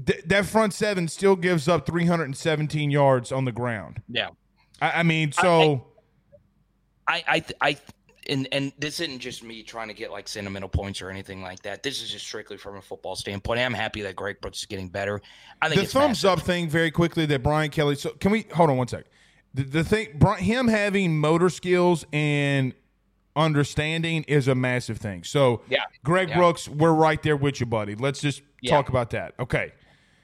th- that front seven still gives up 317 yards on the ground. Yeah. I, I mean, so. I, I, I, and and this isn't just me trying to get like sentimental points or anything like that. This is just strictly from a football standpoint. I'm happy that Greg Brooks is getting better. I think the it's thumbs massive. up thing very quickly that Brian Kelly. So can we hold on one sec? The, the thing, him having motor skills and understanding is a massive thing. So Yeah. Greg Yeah. Brooks, we're right there with you, buddy. Let's just Yeah. talk about that. Okay.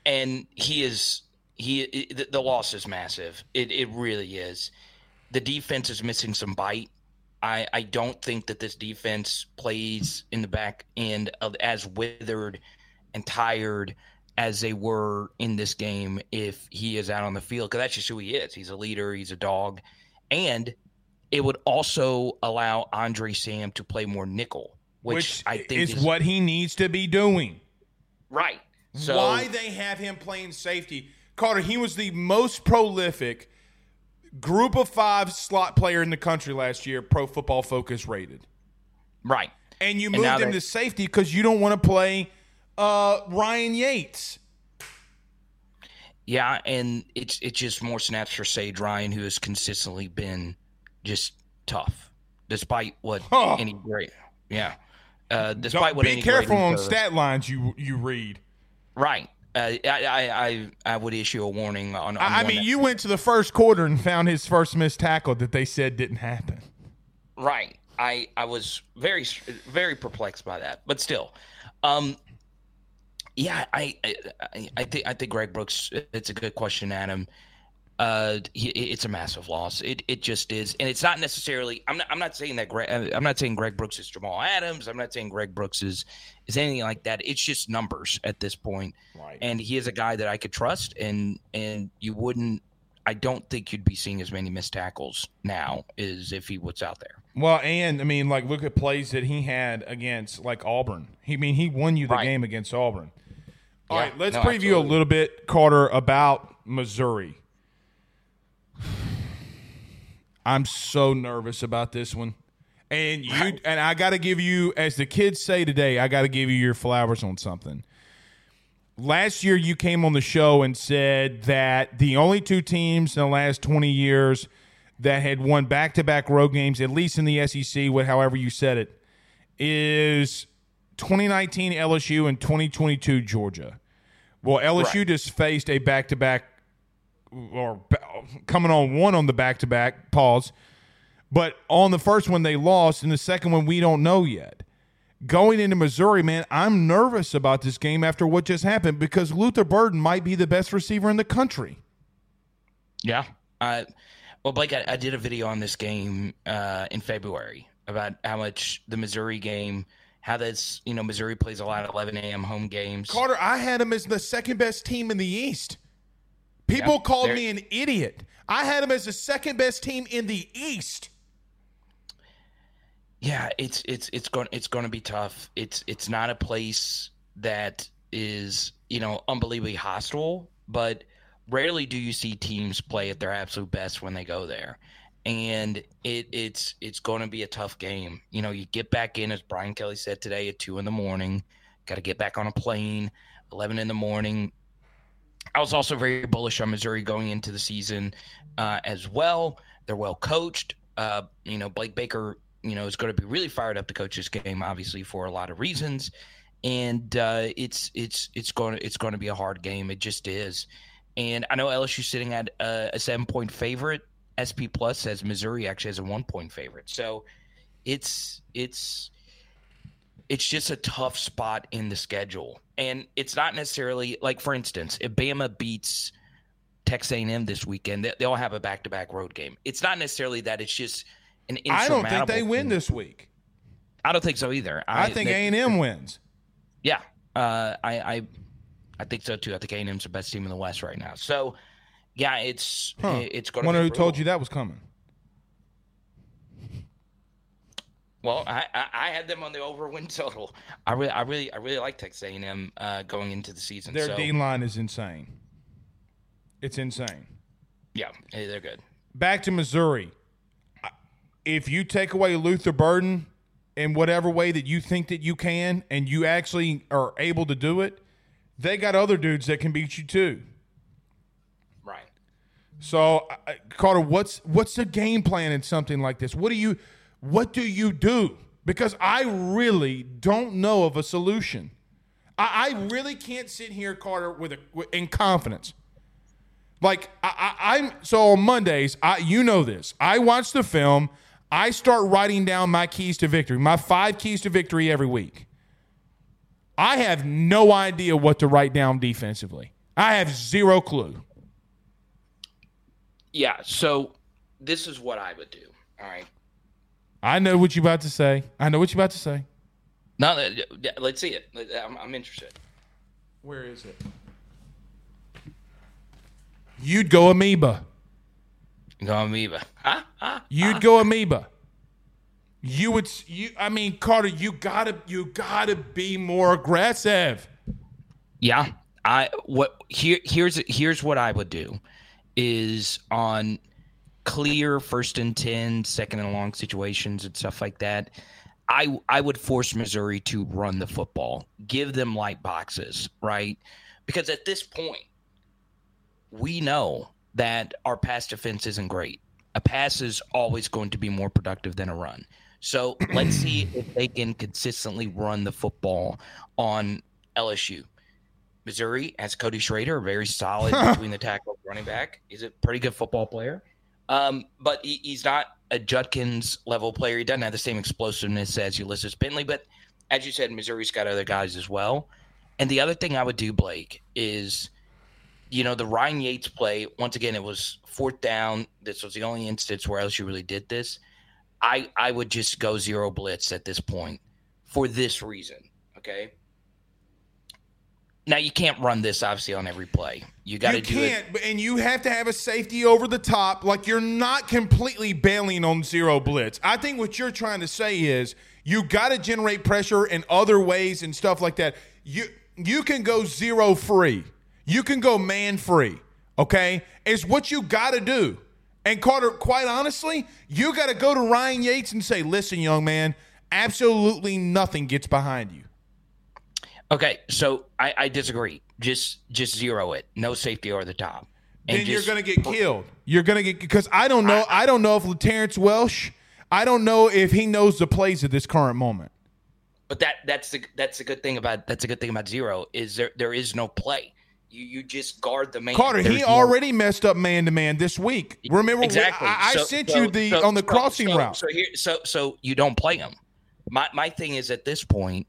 and he is he the, the loss is massive. It it really is. The defense is missing some bite. I I don't think that this defense plays in the back end of as withered and tired as they were in this game if he is out on the field because that's just who he is. He's a leader. He's a dog, and it would also allow Andre Sam to play more nickel, which, Which, I think is, is, what he needs to be doing. right. So Why they have him playing safety. Carter, he was the most prolific group of five slot player in the country last year, pro football focus rated. right. And you And moved now him to safety because you don't want to play uh, Ryan Yaites. Yeah, and it's it's just more snaps for Sage Ryan, who has consistently been just tough, despite what Huh. any great. Yeah, uh, despite Don't what be careful on stat lines you you read. Right. Uh, I, I I would issue a warning on. on I, I mean, that- you went to the first quarter and found his first missed tackle that they said didn't happen. Right. I I was very very perplexed by that, but still, um, yeah, I I I- I think I think Greg Brooks. It's a good question, Adam. Uh, it's a massive loss. It it just is, and it's not necessarily. I'm not. I'm not saying that. Greg, I'm not saying Greg Brooks is Jamal Adams. I'm not saying Greg Brooks is is anything like that. It's just numbers at this point. Right. And he is a guy that I could trust, and and you wouldn't. I don't think you'd be seeing as many missed tackles now as if he was out there. Well, and I mean, like, look at plays that he had against like Auburn. He I mean he won you the Right. game against Auburn. All Yeah, right, let's no, preview absolutely. a little bit, Carter, about Missouri. I'm so nervous about this one. And you and I got to give you as the kids say today, I got to give you your flowers on something. Last year you came on the show and said that the only two teams in the last 20 years that had won back-to-back road games at least in the SEC, what however you said it, is 2019 LSU and 2022 Georgia. Well, LSU Right. just faced a back-to-back or coming on one on the back-to-back pause, but on the first one they lost, and the second one we don't know yet. Going into Missouri, man, I'm nervous about this game after what just happened because Luther Burden might be the best receiver in the country. Yeah. Uh, well, Blake, I, I did a video on this game uh, in February about how much the Missouri game, how that's, you know, Missouri plays a lot of 11 a.m. home games. Carter, I had him as the second best team in the East. People Yeah, called me an idiot. I had them as the second best team in the East. Yeah, it's it's it's going it's going to be tough. It's it's not a place that is you know unbelievably hostile, but rarely do you see teams play at their absolute best when they go there, and it it's it's going to be a tough game. You know, you get back in as Brian Kelly said today at two in the morning. Got to get back on a plane, eleven in the morning. I was also very bullish on Missouri going into the season uh, as well. They're well coached. Uh, you know, Blake Baker, you know, is going to be really fired up to coach this game, obviously for a lot of reasons. And uh, it's it's it's going to it's going to be a hard game. It just is. And I know LSU sitting at a, a seven point favorite. SP Plus says Missouri actually has a one point favorite. So it's it's it's just a tough spot in the schedule. And it's not necessarily like, for instance, if Bama beats Texas A&M this weekend, they, they'll have a back-to-back road game. It's not necessarily that it's just an I don't think they win this week. I don't think so either. I, think they- A and M wins. Yeah, uh, I, I, I think so too. I think A&M's the best team in the West right now. So, yeah, it's Huh. it's going. Wonder who told you that was coming. Well, I, I, I had them on the over win total. I really, I really, I really like Texas A&M uh, going into the season. Their so, D line is insane. It's insane. yeah, hey, they're good. Back to Missouri. If you take away Luther Burden in whatever way that you think that you can, and you actually are able to do it, they got other dudes that can beat you too. Right. So, Carter, what's what's the game plan in something like this? What do you What do you do? Because I really don't know of a solution. I, I really can't sit here, Carter, with a with, in confidence. Like I, I'm so on Mondays, I you know this. I watch the film. I start writing down my keys to victory, my five keys to victory every week. I have no idea what to write down defensively. I have zero clue. Yeah. So this is what I would do. All right. I know what you're about to say. I know what you're about to say. Now, uh, let's see it. I'm, I'm interested. Where is it? You'd go amoeba. Go amoeba. Huh? Huh? You'd go amoeba. You would. You. I mean, Carter. You gotta. You gotta be more aggressive. Yeah. I what here here's here's what I would do is on clear first and 10, second and long situations and stuff like that. I I would force Missouri to run the football. Give them light boxes, right? Because at this point we know that our pass defense isn't great. A pass is always going to be more productive than a run. So let's see if they can consistently run the football on LSU. Missouri has Cody Schrader, very solid between the tackles, running back. He's a pretty good football player, um, but he, he's not a Judkins level player. He doesn't have the same explosiveness as Ulysses Bentley, but as you said, Missouri's got other guys as well. And the other thing I would do, Blake, is you know the Ryan Yaites play. Once again, it was fourth down. This was the only instance where LSU really did this. I I would just go zero blitz at this point for this reason. Okay. Now you can't run this obviously on every play. You got to do can't, it. and you have to have a safety over the top. Like you're not completely bailing on zero blitz. I think what you're trying to say is you got to generate pressure in other ways and stuff like that. You you can go zero free. You can go man free. Okay, it's what you got to do. And Carter, quite honestly, you got to go to Ryan Yaites and say, "Listen, young man, absolutely nothing gets behind you." Okay, so I, I disagree. Just just zero it. No safety over the top. And then you're going to get killed. You're going to get because I don't know. I, don't know if Terrence Welsh. I don't know if he knows the plays at this current moment. But that that's the that's a good thing about that's a good thing about zero is there there is no play. You you just guard the man. Carter, There's he no- already messed up man to man this week. Remember, exactly. I, I So- sent so- you the so- on the crossing route. So here, so so you don't play him. My my thing is at this point,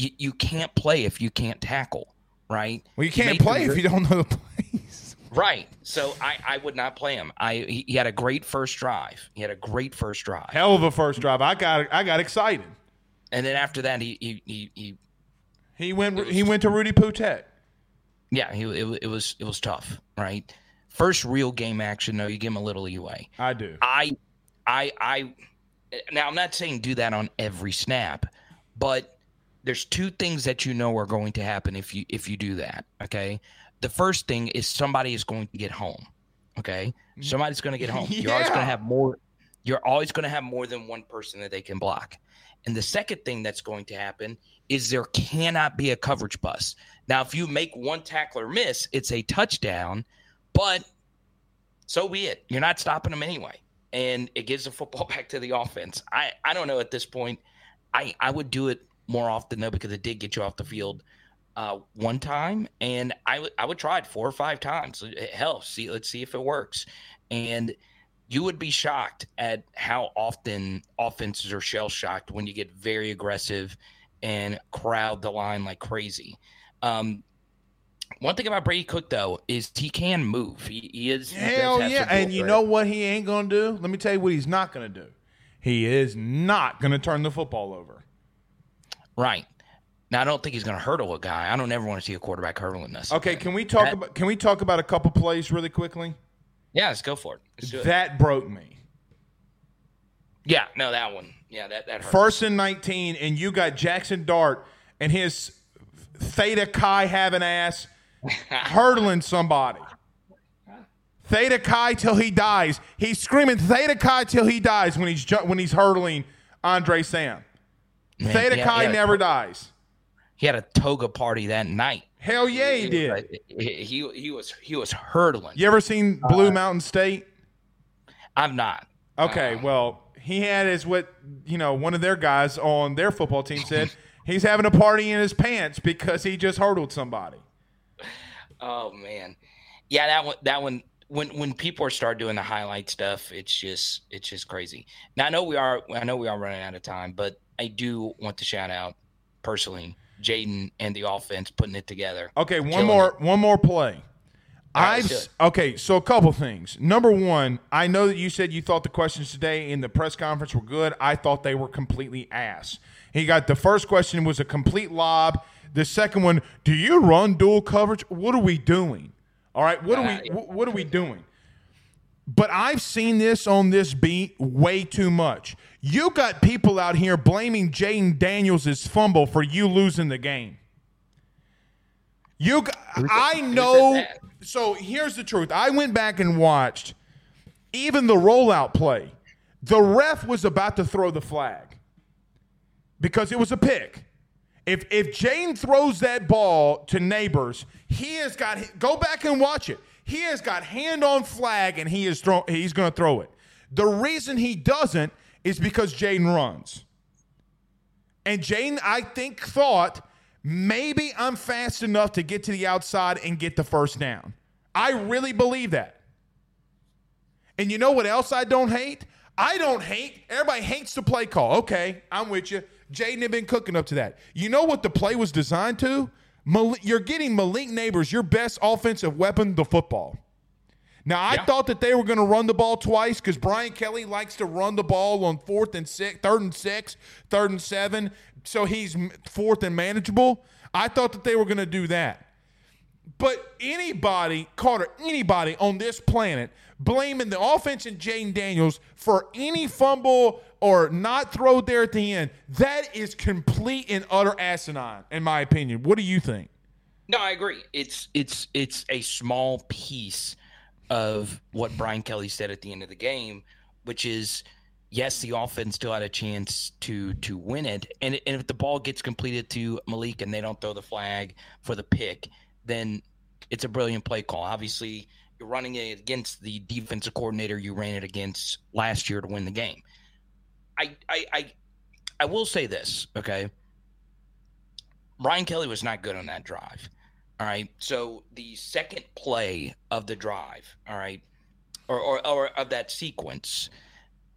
you you can't play if you can't tackle, right? well, you can't play if you don't know the plays. Right. So I I would not play him. I he, he had a great first drive. He had a great first drive, Hell of a first drive. I got I got excited. and then after that he he he. he He went he went to Rudy Poutet. yeah, he, it, it was it was tough, right? First real game action, though, you give him a little leeway. I do. I, I, I. Now I'm not saying do that on every snap, but there's two things that you know are going to happen if you if you do that. Okay, the first thing is somebody is going to get home. Okay, mm-hmm. somebody's going to get home. You're always going to have more. You're always going to have more than one person that they can block. And the second thing that's going to happen is there cannot be a coverage bust. Now, if you make one tackler miss, it's a touchdown, but so be it. You're not stopping them anyway. And it gives the football back to the offense. I, I don't know at this point. I, I would do it more often though because it did get you off the field uh, one time, and I would I would try it four or five times. Hell, see let's see if it works. And you would be shocked at how often offenses are shell shocked when you get very aggressive and crowd the line like crazy. Um, one thing about Brady Cook though is he can move. He, he is Hell have yeah. And you know what he ain't gonna do? Let me tell you what he's not gonna do. He is not gonna turn the football over. Right now, I don't think he's going to hurdle a guy. I don't ever want to see a quarterback hurdling this. Okay, can we talk That- about can we talk about a couple plays really quickly? Yeah, let's go for it. Do it. That broke me. yeah, no, that one. Yeah, that that hurt. First and 19, and you got Jackson Dart and his Theta Chi having ass hurdling somebody. Theta Chi till he dies. He's screaming Theta Chi till he dies when he's ju- when he's hurdling Andre Sam. Man, Theta he had- Chi he a- never dies. He had a toga party that night. Hell yeah, he was did. like- He, he he was he was hurdling. You ever seen Blue Mountain State? I'm not. Okay, Uh, well, he had is what you know one of their guys on their football team said. He's having a party in his pants because he just hurdled somebody. Oh man, yeah, that one. That one. When when people start doing the highlight stuff, it's just it's just crazy. Now I know we are I know we are running out of time, but I do want to shout out personally Jayden and the offense putting it together. Okay, one more it. one more play. Right, I've let's do s- okay, so a couple things. Number one, I know that you said you thought the questions today in the press conference were good. I thought they were completely ass. He got the first question was a complete lob. The second one, do you run dual coverage? What are we doing? All right, what are we wh- what are we doing? But I've seen this on this beat way too much. You got people out here blaming Jayden Daniels' fumble for you losing the game. You, I know. So here's the truth. I went back and watched even the rollout play. The ref was about to throw the flag because it was a pick. If if Jane throws that ball to Nabers, he has got go back and watch it. He has got hand on flag and he is throw, he's going to throw it. The reason he doesn't is because Jayden runs. And Jane, I think, thought maybe I'm fast enough to get to the outside and get the first down. I really believe that. And you know what else I don't hate? I don't hate. Everybody hates the play call. Okay, I'm with you. Jayden had been cooking up to that. You know what the play was designed to? Mal- you're getting Malik Nabers, your best offensive weapon, the football. Now I Yeah. thought that they were going to run the ball twice because Brian Kelly likes to run the ball on fourth and six, third and six, third and seven, so he's fourth and manageable. I thought that they were going to do that. But anybody, Carter, anybody on this planet blaming the offense and Jayden Daniels for any fumble or not throw there at the end, that is complete and utter asinine, in my opinion. What do you think? No, I agree. It's it's it's a small piece of what Brian Kelly said at the end of the game, which is yes, the offense still had a chance to to win it, and and if the ball gets completed to Malik and they don't throw the flag for the pick, then it's a brilliant play call. Obviously, you're running it against the defensive coordinator you ran it against last year to win the game. I I I, I will say this, okay. Brian Kelly was not good on that drive. All right. So the second play of the drive, all right, or, or, or of that sequence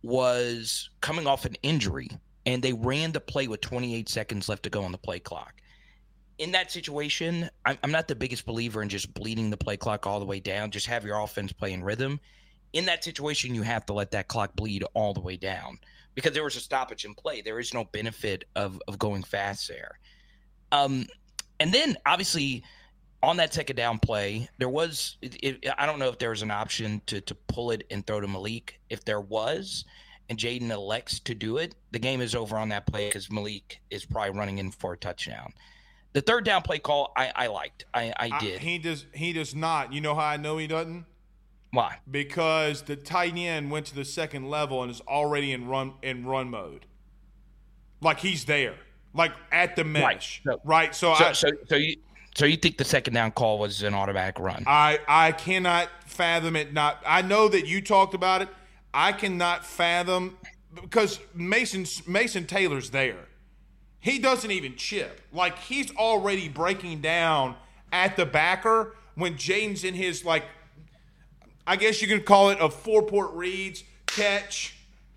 was coming off an injury, and they ran the play with 28 seconds left to go on the play clock. In that situation, I'm, I'm not the biggest believer in just bleeding the play clock all the way down. Just have your offense play in rhythm. In that situation, you have to let that clock bleed all the way down because there was a stoppage in play. There is no benefit of, of going fast there. Um, and then obviously on that second down play, there was it, I don't know if there was an option to to pull it and throw to Malik. If there was, and Jayden elects to do it, the game is over on that play because Malik is probably running in for a touchdown. The third down play call, I, I liked. I, I did. he does. He does not. You know how I know he doesn't? Why? Because the tight end went to the second level and is already in run in run mode. Like he's there, like at the mesh, So- right? So, So, I, so, so you so you think the second down call was an automatic run? I I cannot fathom it. Not. I know that you talked about it. I cannot fathom because Mason Mason Taylor's there. He doesn't even chip. Like he's already breaking down at the backer when Jayden's in his like. I guess you can call it a four port reads catch,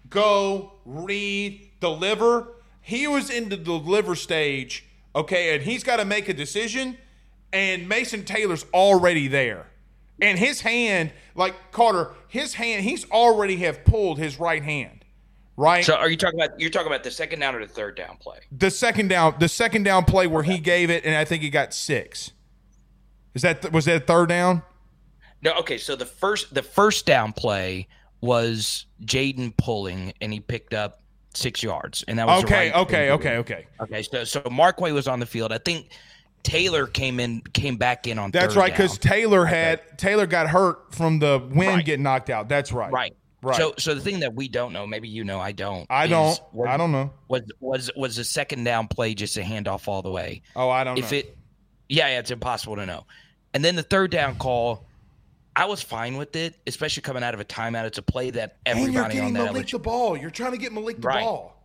go, read, deliver. He was in the deliver stage, okay, and he's got to make a decision, and Mason Taylor's already there. And his hand, like Carter, his hand, he's already have pulled his right hand, right? so are you talking about you're talking about the second down or the third down play? the second down, the second down play where he gave it, and I think he got six. Is that was that third down? No, okay. So the first the first down play was Jayden pulling, and he picked up six yards, and that was Okay, right okay, okay, okay. okay. So so Markway was on the field. I think Taylor came in came back in on. That's right, because. Taylor had Taylor got hurt from the wind Right. getting knocked out. That's right. right. Right. So so the thing that we don't know, maybe you know, I don't. I don't. Was, I don't know. Was was was the second down play just a handoff all the way? Oh, I don't if know. it yeah, yeah, it's impossible to know. And then the third down call, I was fine with it, especially coming out of a timeout. It's a play that And you're everybody getting on that Malik the ball. You're trying to get Malik the Right. ball.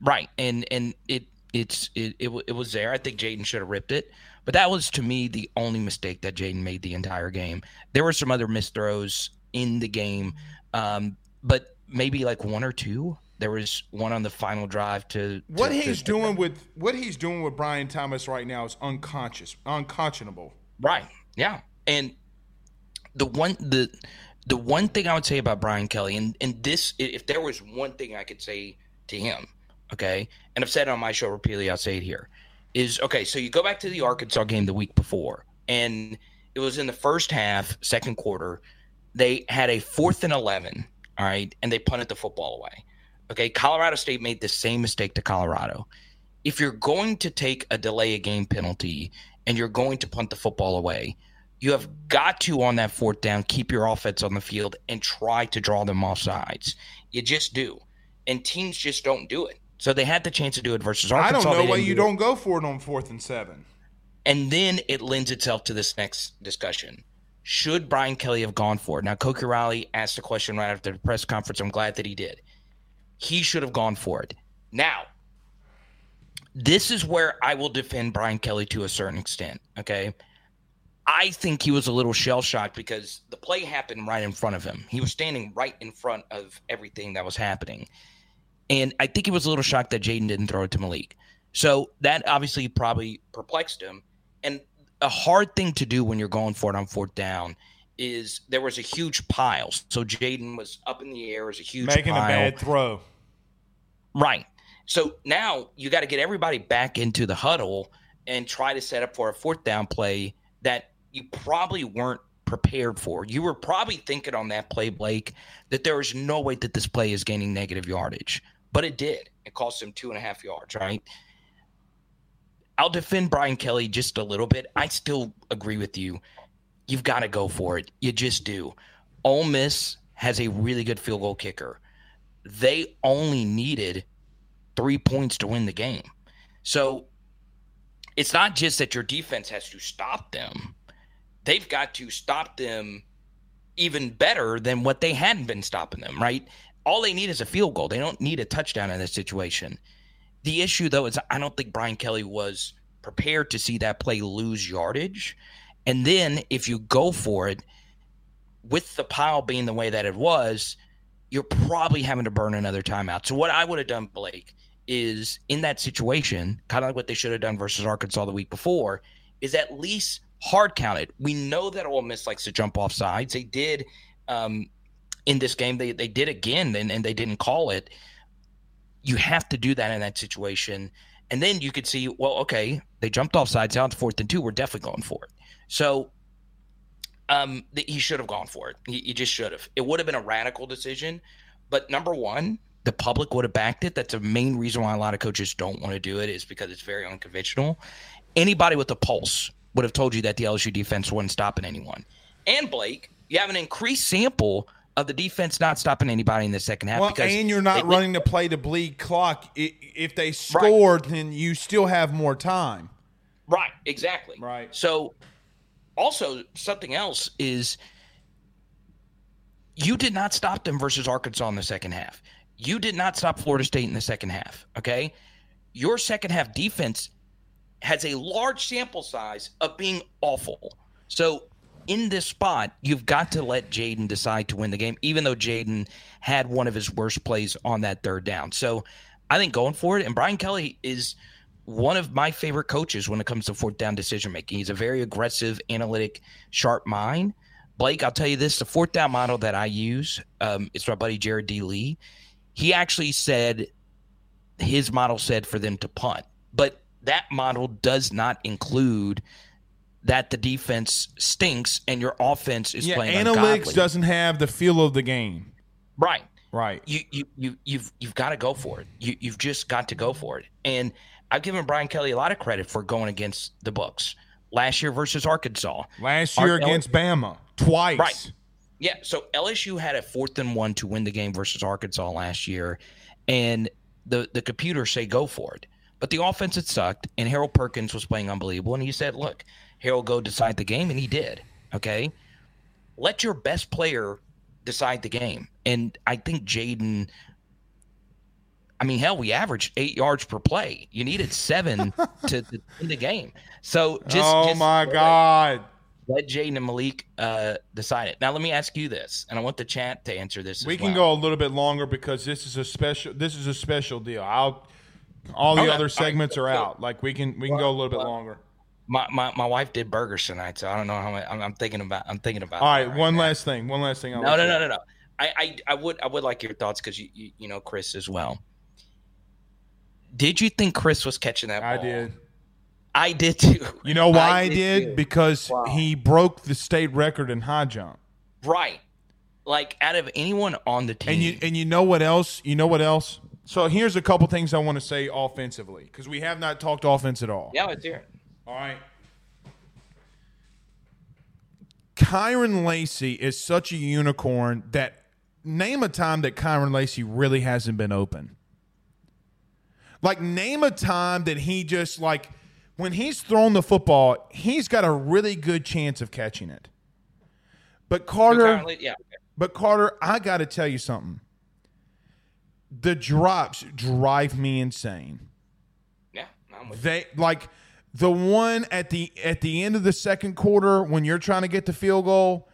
Right, and and it it's it it, it was there. I think Jayden should have ripped it, but that was to me the only mistake that Jayden made the entire game. There were some other missed throws in the game, um, but maybe like one or two. There was one on the final drive to What to- he's to- doing with what he's doing with Brian Thomas right now is unconscious, unconscionable. Right. Yeah. And the one the the one thing I would say about Brian Kelly, and and this, if there was one thing I could say to him, okay, and I've said it on my show repeatedly, I'll say it here, is okay. So you go back to the Arkansas game the week before, and it was in the first half, second quarter. They had a fourth and eleven, all right, and they punted the football away. Okay, Colorado State made the same mistake to Colorado. If you're going to take a delay a game penalty and you're going to punt the football away, you have got to on that fourth down keep your offense on the field and try to draw them off sides. You just do, and teams just don't do it. So they had the chance to do it versus Arkansas. I don't know why you do don't go for it on fourth and seven. And then it lends itself to this next discussion. Should Brian Kelly have gone for it? Now, Koki Riley asked the question right after the press conference. I'm glad that he did. He should have gone for it. Now, this is where I will defend Brian Kelly to a certain extent. Okay. I think he was a little shell shocked because the play happened right in front of him. He was standing right in front of everything that was happening. And I think he was a little shocked that Jayden didn't throw it to Malik. So that obviously probably perplexed him. And a hard thing to do when you're going for it on fourth down is there was a huge pile. So Jayden was up in the air as a huge Making pile. a bad throw. Right. So now you got to get everybody back into the huddle and try to set up for a fourth down play that you probably weren't prepared for. You were probably thinking on that play, Blake, that there is no way that this play is gaining negative yardage, but it did. It cost him two and a half yards, right? I'll defend Brian Kelly just a little bit. I still agree with you. You've got to go for it. You just do. Ole Miss has a really good field goal kicker. They only needed three points to win the game. So it's not just that your defense has to stop them, they've got to stop them even better than what they hadn't been stopping them, right? All they need is a field goal. They don't need a touchdown in this situation. The issue, though, is I don't think Brian Kelly was prepared to see that play lose yardage. And then if you go for it, with the pile being the way that it was, you're probably having to burn another timeout. So what I would have done, Blake, is in that situation, kind of like what they should have done versus Arkansas the week before, is at least hard counted. We know that Ole Miss likes to jump off sides. They did um, in this game. They they did again, and, and they didn't call it. You have to do that in that situation, and then you could see, well, okay, they jumped off sides. It's fourth and two. We're definitely going for it. So um, th- he should have gone for it. He, he just should have. It would have been a radical decision, but number one, the public would have backed it. That's the main reason why a lot of coaches don't want to do it is because it's very unconventional. Anybody with a pulse would have told you that the LSU defense wasn't stopping anyone. And Blake, you have an increased sample of the defense not stopping anybody in the second half. Well, because and you're they- not running the play to bleed clock. If they scored, then you still have more time. Right, exactly. Right. So, also something else is you did not stop them versus Arkansas in the second half. You did not stop Florida State in the second half. Okay, your second half defense has a large sample size of being awful. So, in this spot, you've got to let Jayden decide to win the game, even though Jayden had one of his worst plays on that third down. So, I think going for it, and Brian Kelly is one of my favorite coaches when it comes to fourth down decision making. He's a very aggressive, analytic, sharp mind. Blake, I'll tell you this: the fourth down model that I use, um, it's my buddy Jared D. Lee. He actually said his model said for them to punt, but that model does not include that the defense stinks and your offense is Yeah, playing analytics ungodly. doesn't have the feel of the game. right. Right. you you you you've you've got to go for it. You you've just got to go for it. And I've given Brian Kelly a lot of credit for going against the books last year versus Arkansas. Last year against Bama, twice. Right. Yeah, so LSU had a fourth and one to win the game versus Arkansas last year, and the the computers say go for it. But the offense had sucked, and Harold Perkins was playing unbelievable, and he said, "Look, Harold, go decide the game," and he did. Okay. let your best player decide the game. And I think Jayden. I mean, hell, we averaged eight yards per play. You needed seven to, to win the game. So just oh just my let- God. let Jayden and Malik uh, decide it. Now, let me ask you this, and I want the chat to answer this. We can well. go a little bit longer because this is a special. This is a special deal. I'll. All the Okay. other All right. segments are out. Like we can we can go a little bit longer. My, my my wife did burgers tonight, so I don't know how I, I'm, I'm thinking about. I'm thinking about. All right, right, one now. last thing. One last thing. I'll No, no, no, no, no. I, I, I would, I would like your thoughts because you, you, you know, Chris as well. Did you think Chris was catching that ball? I did. I did too. You know why I, I did? did. Because Wow. he broke the state record in high jump. Right. Like out of anyone on the team, And you and you know what else? You know what else? So here's a couple things I want to say offensively because we have not talked offense at all. yeah, let's hear it. All right. Kyren Lacy is such a unicorn that name a time that Kyren Lacy really hasn't been open. Like name a time that he just like when he's thrown the football, he's got a really good chance of catching it. But Carter, Currently, yeah. but Carter, I got to tell you something. The drops drive me insane. Yeah, I'm with They like the one at the at the end of the second quarter when you're trying to get the field goal.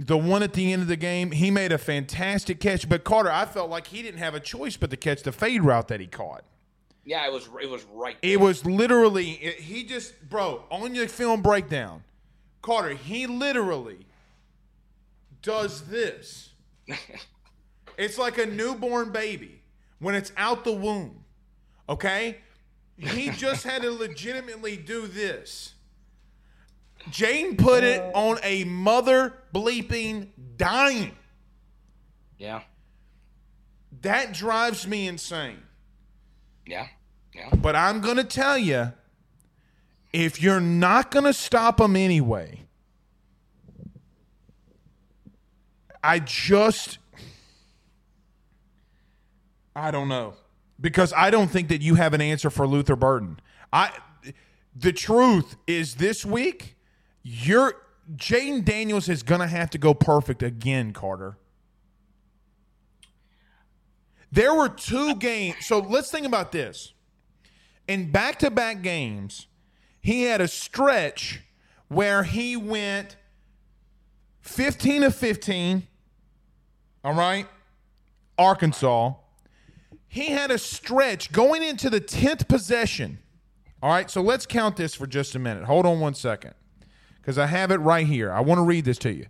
The one at the end of the game, he made a fantastic catch. But Carter, I felt like he didn't have a choice but to catch the fade route that he caught. Yeah, it was, it was right. It was literally it- he just bro on your film breakdown, Carter. He literally does this. it's like a newborn baby when it's out the womb. Okay, he just had to legitimately do this. Jane put it uh. on a mother bleeping dime. yeah, That drives me insane. yeah, yeah. But I'm going to tell you if you're not going to stop them anyway, I just. I don't know. Because I don't think that you have an answer for Luther Burden. I the truth is this week, you're Jayden Daniels is gonna have to go perfect again, Carter. There were two games. So let's think about this. In back to back games, he had a stretch where he went 15 of 15. All right. Arkansas. He had a stretch going into the 10th possession. All right. So let's count this for just a minute. Hold on one second because I have it right here. I want to read this to you.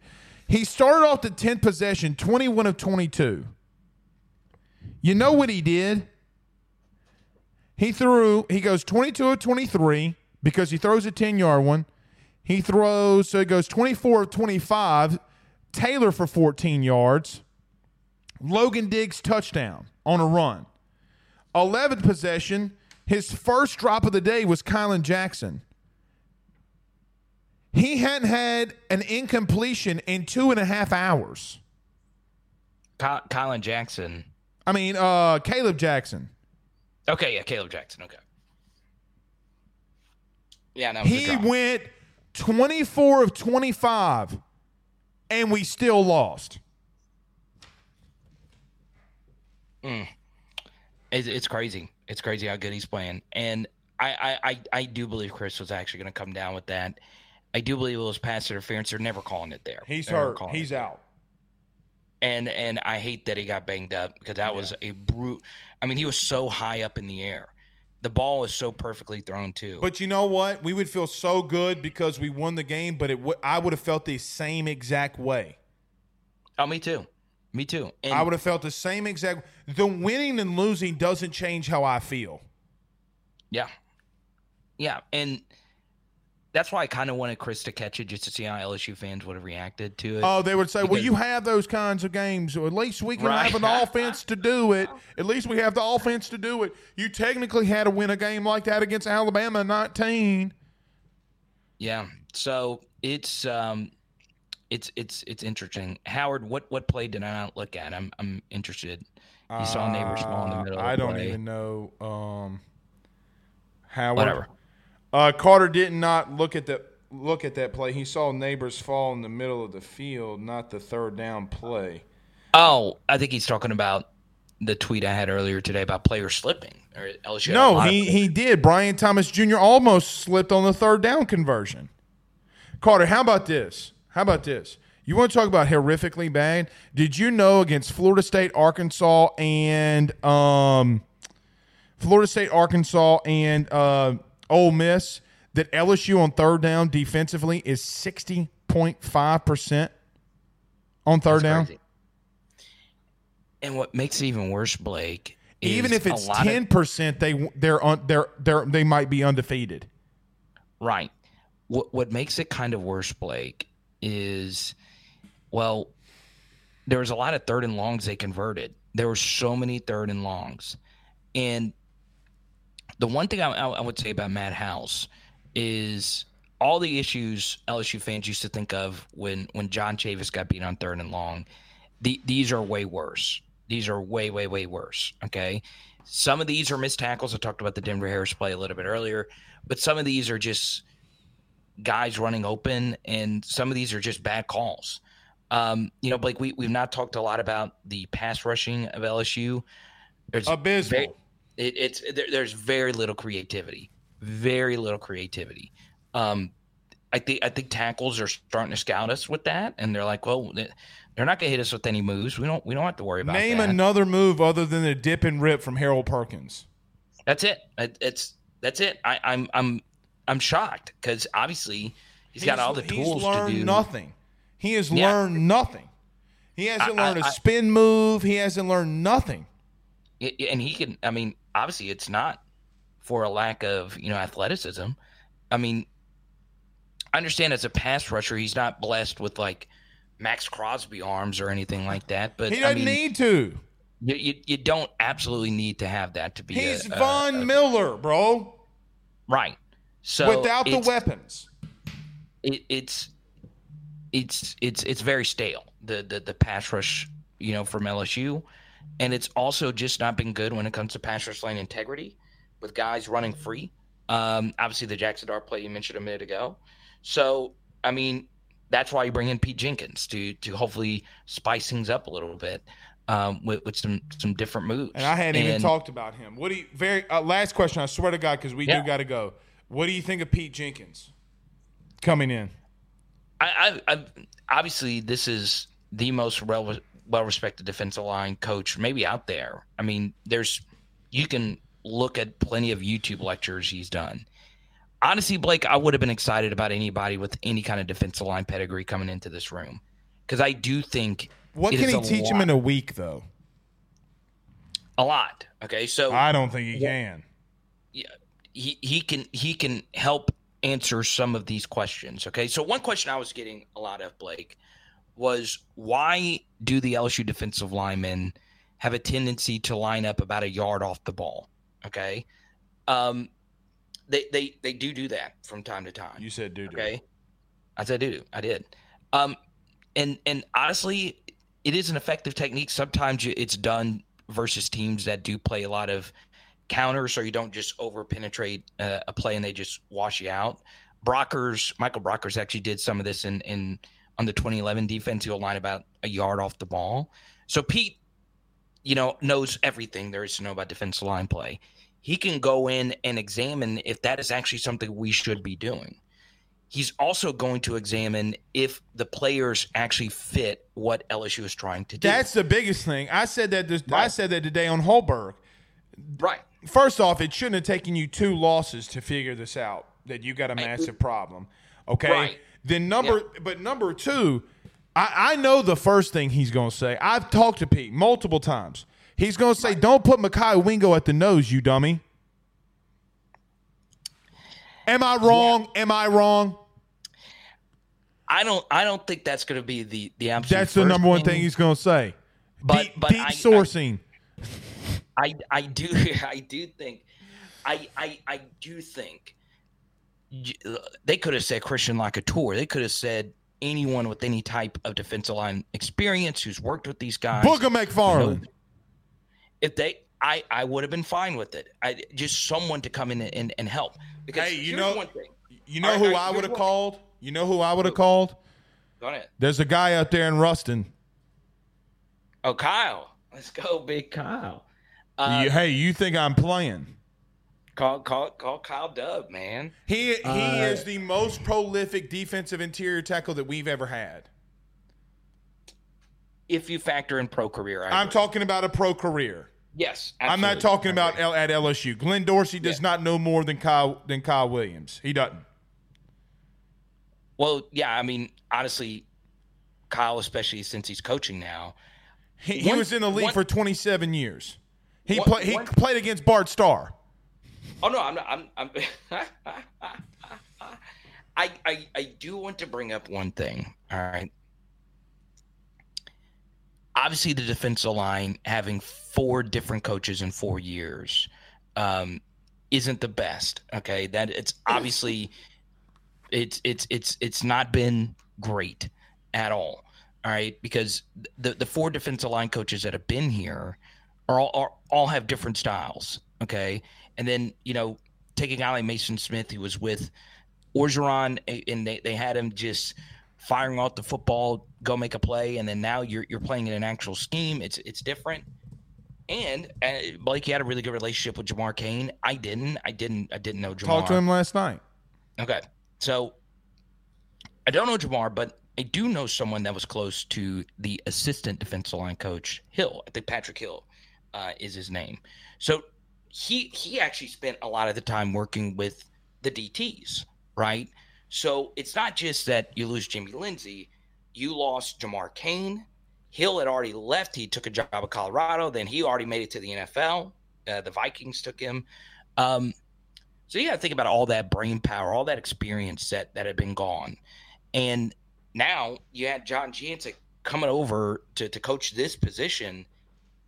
He started off the 10th possession, 21 of 22. You know what he did? He threw, he goes 22 of 23 because he throws a 10 yard one. He throws, so he goes 24 of 25. Taylor for 14 yards. Logan Diggs touchdown on a run. 11th possession, his first drop of the day was Kylan Jackson. He hadn't had an incompletion in two and a half hours. Ky- Kylan Jackson. I mean, uh, Caleb Jackson. Okay, yeah, Caleb Jackson. Okay. Yeah, no, it was a He went 24 of 25, and we still lost. It's, it's crazy. It's crazy how good he's playing, and I, I, I, I do believe Chris was actually going to come down with that. I do believe it was pass interference. They're never calling it there. He's They're hurt. He's out. and and I hate that he got banged up because that was a brute. I mean, he was so high up in the air. The ball was so perfectly thrown too. But you know what? We would feel so good because we won the game, but it w- I would have felt the same exact way. oh, me too. Me too. And I would have felt the same exact. The winning and losing doesn't change how I feel. Yeah. Yeah. And that's why I kind of wanted Chris to catch it just to see how LSU fans would have reacted to it. Oh, they would say, "Well, you have those kinds of games. So at least we can Right. have an offense to do it. At least we have the offense to do it. You technically had to win a game like that against Alabama in 19. yeah. So it's um it's it's it's interesting. Howard, what what play did I not look at? I'm I'm interested. You saw Nabers small in the Uh, middle of the field. I don't play. even know. Um, Howard. Whatever. Uh, Carter did not look at the. look at that play. He saw Nabers fall in the middle of the field, not the third down play. Oh, I think he's talking about the tweet I had earlier today about players slipping. Or LSU No, he he did. Brian Thomas Jr. almost slipped on the third down conversion. Carter, how about this? How about this? You want to talk about horrifically bad? Did you know against Florida State, Arkansas, and um, Florida State, Arkansas, and uh, Ole Miss that LSU on third down defensively is sixty point five percent on third That's down? crazy. And what makes it even worse, Blake, Even if it's ten percent, they they're on they're they're they might be undefeated. Right. What what makes it kind of worse, Blake, is well, there was a lot of third and longs they converted. There were so many third and longs, and the one thing I, I would say about Matt House is all the issues LSU fans used to think of when when John Chavis got beat on third and long. The, these are way worse. These are way way way worse. Okay, some of these are missed tackles. I talked about the Denver Harris play a little bit earlier, but some of these are just guys running open, and some of these are just bad calls. Um, you know, Blake, we we've not talked a lot about the pass rushing of LSU. There's Abysmal. very- it, it's there, there's very little creativity, very little creativity. Um, I think I think tackles are starting to scout us with that, and they're like, well, they- they're not going to hit us with any moves. We don't we don't have to worry about Name that. another move other than the dip and rip from Harold Perkins. That's it. It- It's that's it. I, I'm I'm I'm shocked because obviously he's got all the tools He's learned to do. nothing. He has Yeah. learned nothing. He hasn't I- learned a I- spin move. He hasn't learned nothing. And he can i mean obviously it's not for a lack of you know athleticism i mean i understand as a pass rusher he's not blessed with like Maxx Crosby arms or anything like that but He doesn't mean need to. you, you, you don't absolutely need to have that to be a- He's a- Von a- Miller, bro. right so without the weapons. it, it's it's it's it's very stale the, the the pass rush you know from LSU, and it's also just not been good when it comes to pass rush lane integrity with guys running free. Um, obviously the Jaxson Dart play you mentioned a minute ago, so I mean that's why you bring in Pete Jenkins to to hopefully spice things up a little bit um, with with some some different moves. And I hadn't even talked about him. What do you? Very uh, last question. I swear to God, because we Yeah. do got to go. What do you think of Pete Jenkins coming in? I, I, I obviously this is the most well well respected defensive line coach maybe out there. I mean, there's you can look at plenty of YouTube lectures he's done. Honestly, Blake, I would have been excited about anybody with any kind of defensive line pedigree coming into this room because I do think What can he teach him in a week, though? a lot. Okay, so I don't think he can. He he can he can help answer some of these questions. Okay, so one question I was getting a lot of Blake was why do the LSU defensive linemen have a tendency to line up about a yard off the ball? Okay, um, they they they do do that from time to time. You said, do Okay. I said do. do. I did. Um, and and honestly, it is an effective technique. Sometimes it's done versus teams that do play a lot of counters, so you don't just over penetrate uh, a play and they just wash you out. Brockers, Michael Brockers actually did some of this in in on the 2011 defense. He'll line about a yard off the ball. So Pete, you know, knows everything there is to know about defensive line play. He can go in and examine if that is actually something we should be doing he's also going to examine if the players actually fit what LSU is trying to do. That's the biggest thing. I said that. This, I said that today on Holberg. right. First off, it shouldn't have taken you two losses to figure this out. That you got a massive problem. Okay. Right. Then number, but number two, I, I know the first thing he's going to say. I've talked to Pete multiple times. He's going to say, "Don't put Mekhi Wingo at the nose, you dummy." Am I wrong? Am I wrong? I don't. I don't think that's going to be the the absolute. That's the number one thing he's going to say. But- deep but deep I- sourcing. I I I do I do think I I I do think they could have said Christian Lacouture. They could have said anyone with any type of defensive line experience who's worked with these guys. Booger McFarland. if they I I would have been fine with it. I just someone to come in and, and help because Hey, you know- one thing. You know All who right, I would have called? You know who I would have called? Go ahead. There's a guy out there in Ruston. Oh, Kyle. Let's go, big Kyle. Uh, You- hey, you think I'm playing? Call call call Kyle Dub, man. He he Uh, is the most prolific defensive interior tackle that we've ever had. If you factor in pro career, I I'm talking about a pro career. Yes, I'm not talking about. L- at LSU. Glenn Dorsey does Yeah. not know more than Kyle than Kyle Williams. He doesn't. Well, yeah, I mean, honestly, Kyle, especially since he's coaching now, He, he One- was in the league one- for 27 years. He One- played. He played against Bart Starr. Oh no, I'm not. I'm. I'm I, I I do want to bring up one thing. All right. Obviously, the defensive line having four different coaches in four years um, isn't the best. Okay, that it's obviously it's it's it's it's not been great at all. All right, because the the four defensive line coaches that have been here are all are, all have different styles. Okay, and then you know take a guy like Mason Smith who was with Orgeron and they, they had him just firing off the football, go make a play, and then now you're you're playing in an actual scheme. It's it's different. And uh, Blake, you had a really good relationship with Jamar Cain. I didn't. I didn't. I didn't know Jamar. Talked to him last night. Okay. So I don't know Jamar, but I do know someone that was close to the assistant defensive line coach, Hill. I think Patrick Hill uh, is his name. So he he actually spent a lot of the time working with the DTs, right? So it's not just that you lose Jimmy Lindsay, you lost Jamar Cain. Hill had already left. He took a job at Colorado. Then he already made it to the NFL. Uh, the Vikings took him. Um, so you got to think about all that brain power, all that experience that that had been gone, and now you had John Jancic coming over to, to coach this position.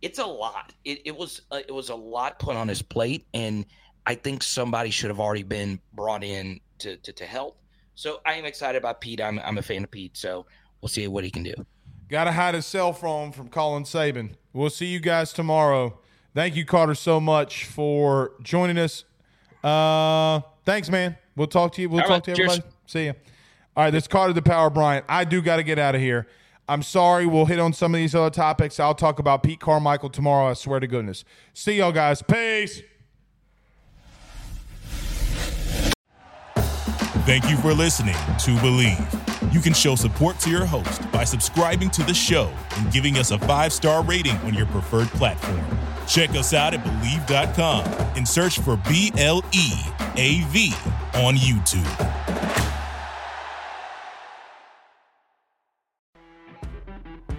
It's a lot. It, it was uh, it was a lot put on his plate, and I think somebody should have already been brought in to to, to help. So I am excited about Pete. I'm I'm a fan of Pete. So we'll see what he can do. Got to hide his cell phone from Colin Saban. We'll see you guys tomorrow. Thank you, Carter, so much for joining us. Uh, thanks, man. We'll talk to you. We'll All talk right, to cheers. everybody. See you. All right, this is Carter the Power Bryant. I do got to get out of here. I'm sorry. We'll hit on some of these other topics. I'll talk about Pete Carmichael tomorrow. I swear to goodness. See y'all guys. Peace. Thank you for listening to Bleav. You can show support to your host by subscribing to the show and giving us a five star rating on your preferred platform. Check us out at Bleav.com and search for B L E A V on YouTube.